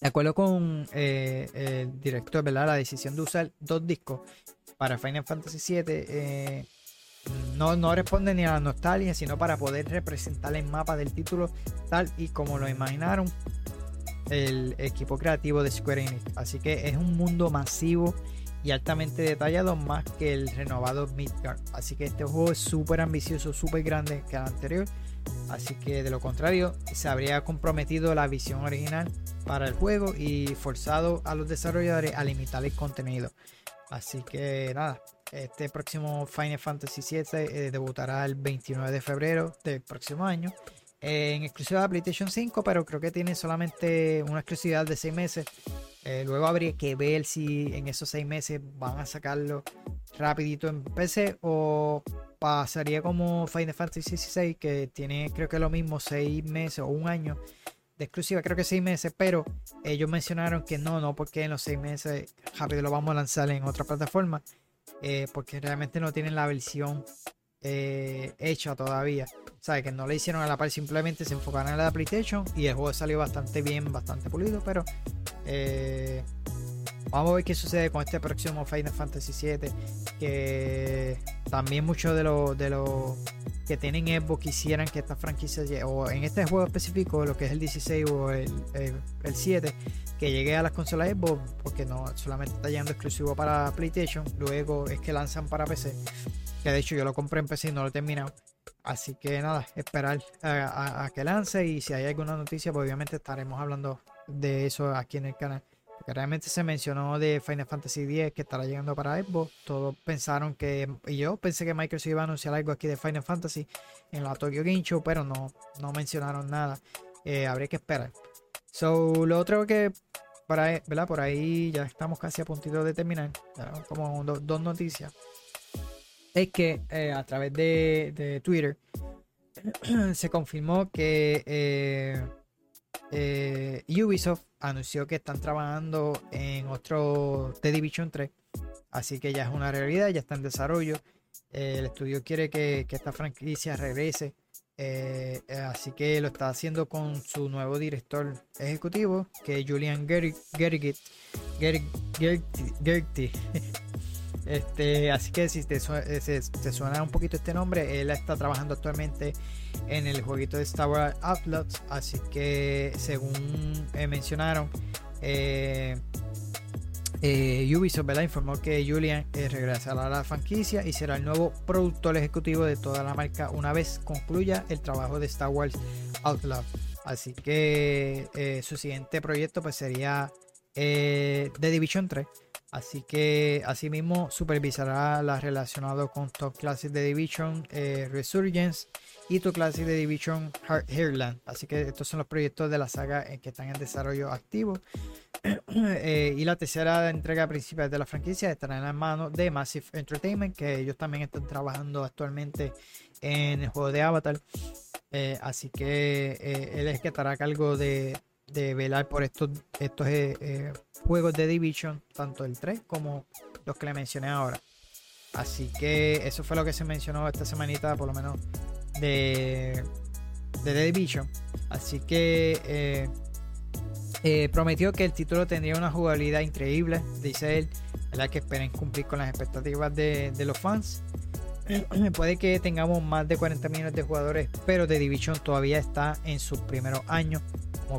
Speaker 1: De acuerdo con el director, ¿verdad? La decisión de usar dos discos para Final Fantasy VII eh, no, no responde ni a la nostalgia, sino para poder representar el mapa del título tal y como lo imaginaron el equipo creativo de Square Enix. Así que es un mundo masivo y altamente detallado más que el renovado Midgard. Así que este juego es súper ambicioso, súper grande que el anterior. Así que de lo contrario, se habría comprometido la visión original para el juego y forzado a los desarrolladores a limitar el contenido. Así que nada, este próximo Final Fantasy VII eh, debutará el 29 de febrero del próximo año. en exclusiva de PlayStation 5, pero creo que tiene solamente una exclusividad de 6 meses. Eh, luego habría que ver si en esos 6 meses van a sacarlo rapidito en PC o pasaría como Final Fantasy XVI que tiene creo que lo mismo 6 meses o un año exclusiva, creo que seis meses, pero ellos mencionaron que no, no, porque en los seis meses rápido lo vamos a lanzar en otra plataforma, eh, porque realmente no tienen la versión eh, hecha todavía. O sea, que no le hicieron a la par, simplemente se enfocaron en la PlayStation y el juego salió bastante bien, bastante pulido, pero eh, vamos a ver qué sucede con este próximo Final Fantasy VII, que también muchos de los de los que tienen Xbox quisieran que esta franquicia o en este juego específico, lo que es el 16 o el, 7, que llegue a las consolas Xbox, porque no solamente está llegando exclusivo para PlayStation, luego es que lanzan para PC, que de hecho yo lo compré en PC y no lo he terminado. Así que nada, esperar a que lance y si hay alguna noticia, pues obviamente estaremos hablando de eso aquí en el canal realmente se mencionó de Final Fantasy X que estará llegando para Xbox. Todos pensaron que, y yo pensé que Microsoft iba a anunciar algo aquí de Final Fantasy en la Tokyo Game Show, pero no, no mencionaron nada. Eh, habría que esperar. So, lo otro que por ahí, ya estamos casi a puntito de terminar. Como dos noticias. Es que eh, a través de, Twitter se confirmó que eh, Ubisoft anunció que están trabajando en otro The Division 3. Así que ya es una realidad, ya está en desarrollo. Eh, el estudio quiere que, esta franquicia regrese. Eh, así que lo está haciendo con su nuevo director ejecutivo, que es Julian Gergit. Este, así que si te, suena un poquito este nombre, él está trabajando actualmente en el jueguito de Star Wars Outlaws. Así que según eh, mencionaron, eh, eh, Ubisoft informó que Julian regresará a la franquicia y será el nuevo productor ejecutivo de toda la marca una vez concluya el trabajo de Star Wars Outlaws. Así que su siguiente proyecto pues sería The Division 3 Así que asimismo supervisará las relacionadas con Top Classic de Division eh, Resurgence y Top Classic de Division Heartland. Así que estos son los proyectos de la saga que están en desarrollo activo. Eh, y la tercera entrega principal de la franquicia estará en las manos de Massive Entertainment, que ellos también están trabajando actualmente en el juego de Avatar. Eh, así que él es que estará a cargo de, de velar por estos, estos eh, eh, juegos de Division, tanto el 3 como los que le mencioné ahora. Así que eso fue lo que se mencionó esta semanita, por lo menos de, de The Division. Así que eh, prometió que el título tendría una jugabilidad increíble, dice él, la que esperen cumplir con las expectativas de, de los fans. Puede que tengamos más de 40 millones de jugadores, pero The Division todavía está en sus primeros años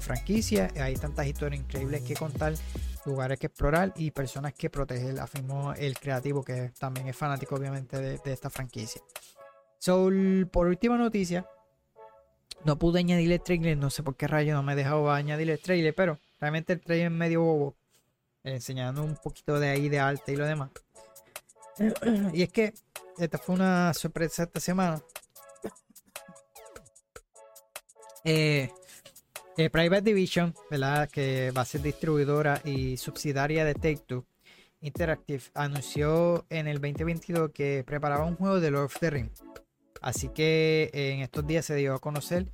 Speaker 1: franquicia. Hay tantas historias increíbles que contar. lugares que explorar y personas que proteger, afirmó el creativo que también es fanático obviamente de, esta franquicia. So, por última noticia, no pude añadir el trailer, no sé por qué rayo no me he dejado añadir el trailer, pero realmente el trailer es medio bobo, enseñando un poquito de ahí de arte y lo demás. Y es que esta fue una sorpresa esta semana. Eh, eh, Private Division, ¿verdad? que va a ser distribuidora y subsidiaria de Take-Two Interactive, anunció en el 2022 que preparaba un juego de Lord of the Rings. Así que en estos días se dio a conocer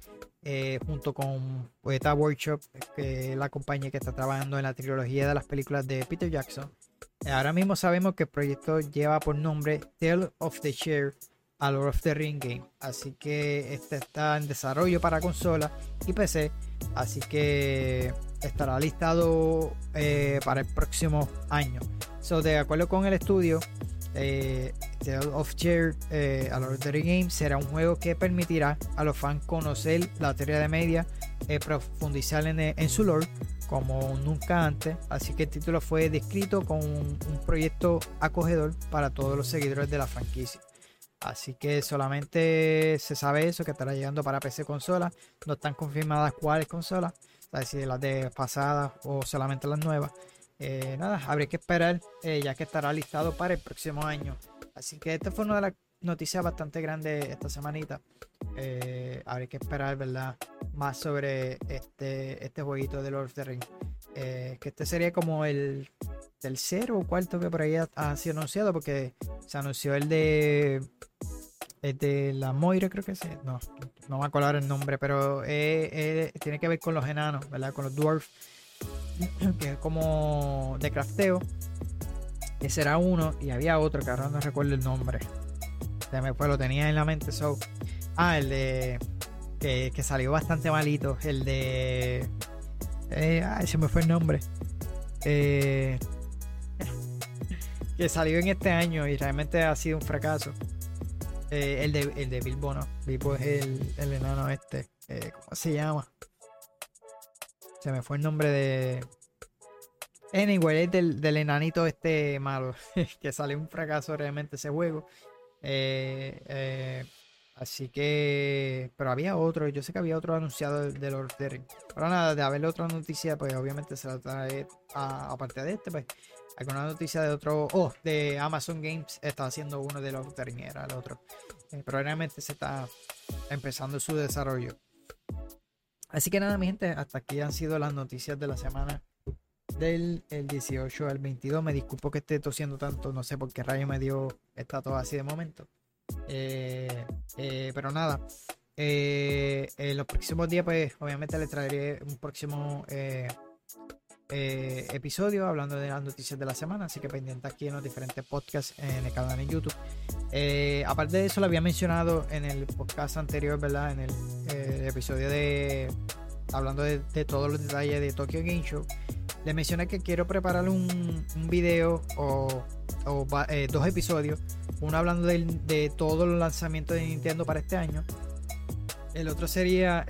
Speaker 1: eh, junto con Poeta Workshop, que es la compañía que está trabajando en la trilogía de las películas de Peter Jackson. Ahora mismo sabemos que el proyecto lleva por nombre Tale of the Share a Lord of the Ring Game. Así que este está en desarrollo para consola y PC. Así que estará listado eh, para el próximo año. So, de acuerdo con el estudio, eh, Tale of Share eh, a Lord of the Ring Game será un juego que permitirá a los fans conocer la teoría de media, profundizar en, en, su lore como nunca antes. Así que el título fue descrito como un proyecto acogedor para todos los seguidores de la franquicia. Así que solamente se sabe eso, que estará llegando para PC consola. No están confirmadas cuáles consolas, si las de pasadas o solamente las nuevas. Eh, nada, habría que esperar, eh, ya que estará listado para el próximo año. Así que esta fue una de las noticias bastante grandes esta semanita. Eh, habría que esperar, ¿verdad? Más sobre este, este jueguito de Lord of the Rings. que este sería como el tercero o cuarto que por ahí ha sido anunciado, porque se anunció el de es de la Moira, creo que sí. No, no me acuerdo el nombre, pero tiene que ver con los enanos, ¿verdad? Con los dwarfs, que es como de crafteo. Ese era uno y había otro que ahora no recuerdo el nombre. Me fue, lo tenía en la mente. So. Ah, el de. Que, salió bastante malito. El de. Eh, ay, se me fue el nombre. Eh, que salió en este año y realmente ha sido un fracaso. Eh, el, de, el de Bilbo, ¿no? Bilbo es el, el enano este. ¿Cómo se llama? Se me fue el nombre de. Anyway, es del, del enanito este malo. que sale un fracaso realmente ese juego. Eh, así que. Pero había otro. Yo sé que había otro anunciado de Lord of the Rings. Pero nada, de haber otra noticia, pues obviamente se la trae. Aparte de este, pues alguna noticia de otro, oh, de Amazon Games está haciendo uno de los era el otro. Eh, probablemente se está empezando su desarrollo. Así que nada, mi gente, hasta aquí han sido las noticias de la semana del 18 al 22. Me disculpo que esté tosiendo tanto, no sé por qué rayo me dio, está todo así de momento. Eh, eh, pero nada, en los próximos días, pues obviamente les traeré un próximo eh, episodio hablando de las noticias de la semana, así que pendiente aquí en los diferentes podcasts en el canal de YouTube. Eh, aparte de eso, lo había mencionado en el podcast anterior, ¿verdad? En el, eh, episodio de hablando de, todos los detalles de Tokyo Game Show. Le mencioné que quiero preparar un, video o, dos episodios. Uno hablando de, todos los lanzamientos de Nintendo para este año. El otro sería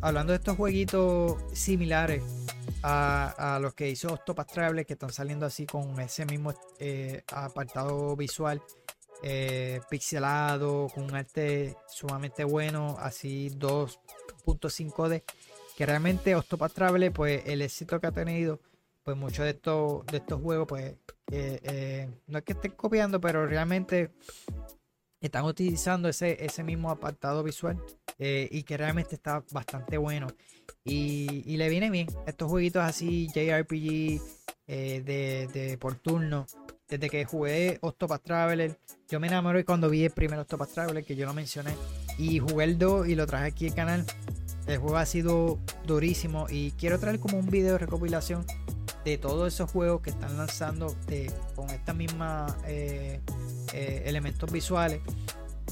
Speaker 1: hablando de estos jueguitos similares a, los que hizo Octopath Traveler, que están saliendo así con ese mismo eh, apartado visual eh, pixelado, con un arte sumamente bueno, así 2.5D, que realmente Octopath Traveler, pues el éxito que ha tenido, pues muchos de estos, de estos juegos, pues eh, no es que estén copiando, pero realmente están utilizando ese, ese mismo apartado visual y que realmente está bastante bueno. Y, le viene bien. Estos jueguitos así, JRPG eh, de, de, por turno. Desde que jugué Octopath Traveler, yo me enamoré cuando vi el primer Octopath Traveler, que yo lo mencioné. Y jugué el 2 y lo traje aquí al canal. El juego ha sido durísimo y quiero traer como un video de recopilación de todos esos juegos que están lanzando con estas mismas eh, eh, elementos visuales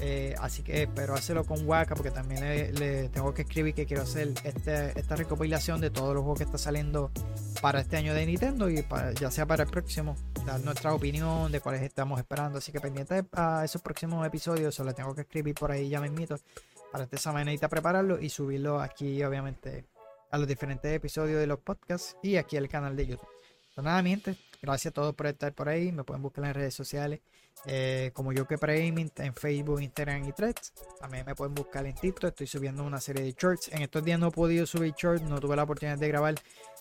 Speaker 1: eh, así que espero hacerlo con Waka porque también le, tengo que escribir que quiero hacer este, esta recopilación de todos los juegos que está saliendo para este año de Nintendo y ya sea para el próximo, dar nuestra opinión de cuáles estamos esperando. Así que pendiente a esos próximos episodios, solo tengo que escribir por ahí ya me invito para esta semanita prepararlo y subirlo aquí, obviamente, a los diferentes episodios de los podcasts y aquí al canal de YouTube. Pues nada, mi gente, gracias a todos por estar por ahí. Me pueden buscar en redes sociales eh, como yo que Gaming en Facebook, Instagram y Threads. También me pueden buscar en TikTok. Estoy subiendo una serie de shorts. En estos días no he podido subir shorts, no tuve la oportunidad de grabar.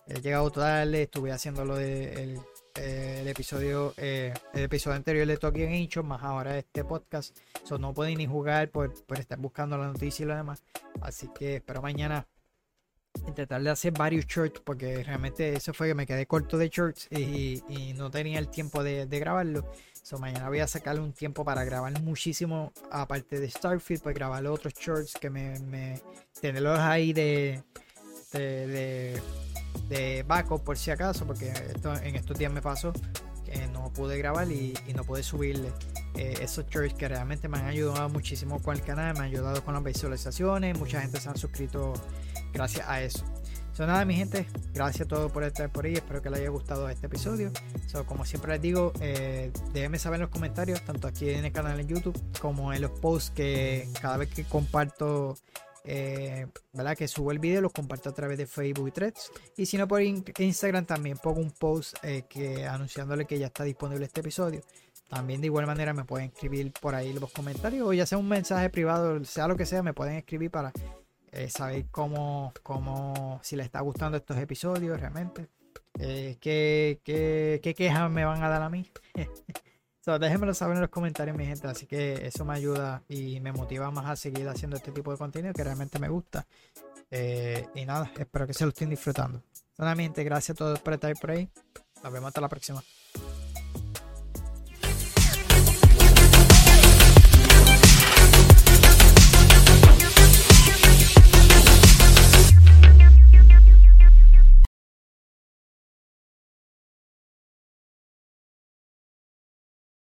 Speaker 1: He llegado tarde, estuve haciendo lo del eh, el episodio eh, el episodio anterior de Tokyo Hecho más ahora este podcast so, no pueden ni jugar por, por estar buscando la noticia y lo demás así que espero mañana intentar de hacer varios shorts porque realmente eso fue que me quedé corto de shorts y, no tenía el tiempo de, grabarlo. So, mañana voy a sacarle un tiempo para grabar muchísimo, aparte de Starfield, pues grabar otros shorts que me, tenerlos ahí de, backup por si acaso, porque esto, en estos días me pasó que no pude grabar y, no pude subirle eh, esos shorts que realmente me han ayudado muchísimo con el canal, me han ayudado con las visualizaciones, mucha gente se han suscrito gracias a eso. So, nada, mi gente, gracias a todos por estar por ahí. Espero que les haya gustado este episodio. So, como siempre les digo, eh, déjenme saber en los comentarios, tanto aquí en el canal en YouTube como en los posts que cada vez que comparto, eh. Que subo el video, los comparto a través de Facebook y Threads. Y si no, por Instagram también pongo un post eh, que, anunciándole que ya está disponible este episodio. También de igual manera me pueden escribir por ahí los comentarios o ya sea un mensaje privado, sea lo que sea, me pueden escribir para eh, saber cómo, cómo, si les está gustando estos episodios realmente. Eh, ¿qué, qué, quejas me van a dar a mí? so, déjenmelo saber en los comentarios, mi gente. Así que eso me ayuda y me motiva más a seguir haciendo este tipo de contenido que realmente me gusta. Eh, y nada, espero que se lo estén disfrutando. Solamente gracias a todos por estar por ahí. Nos vemos hasta la próxima.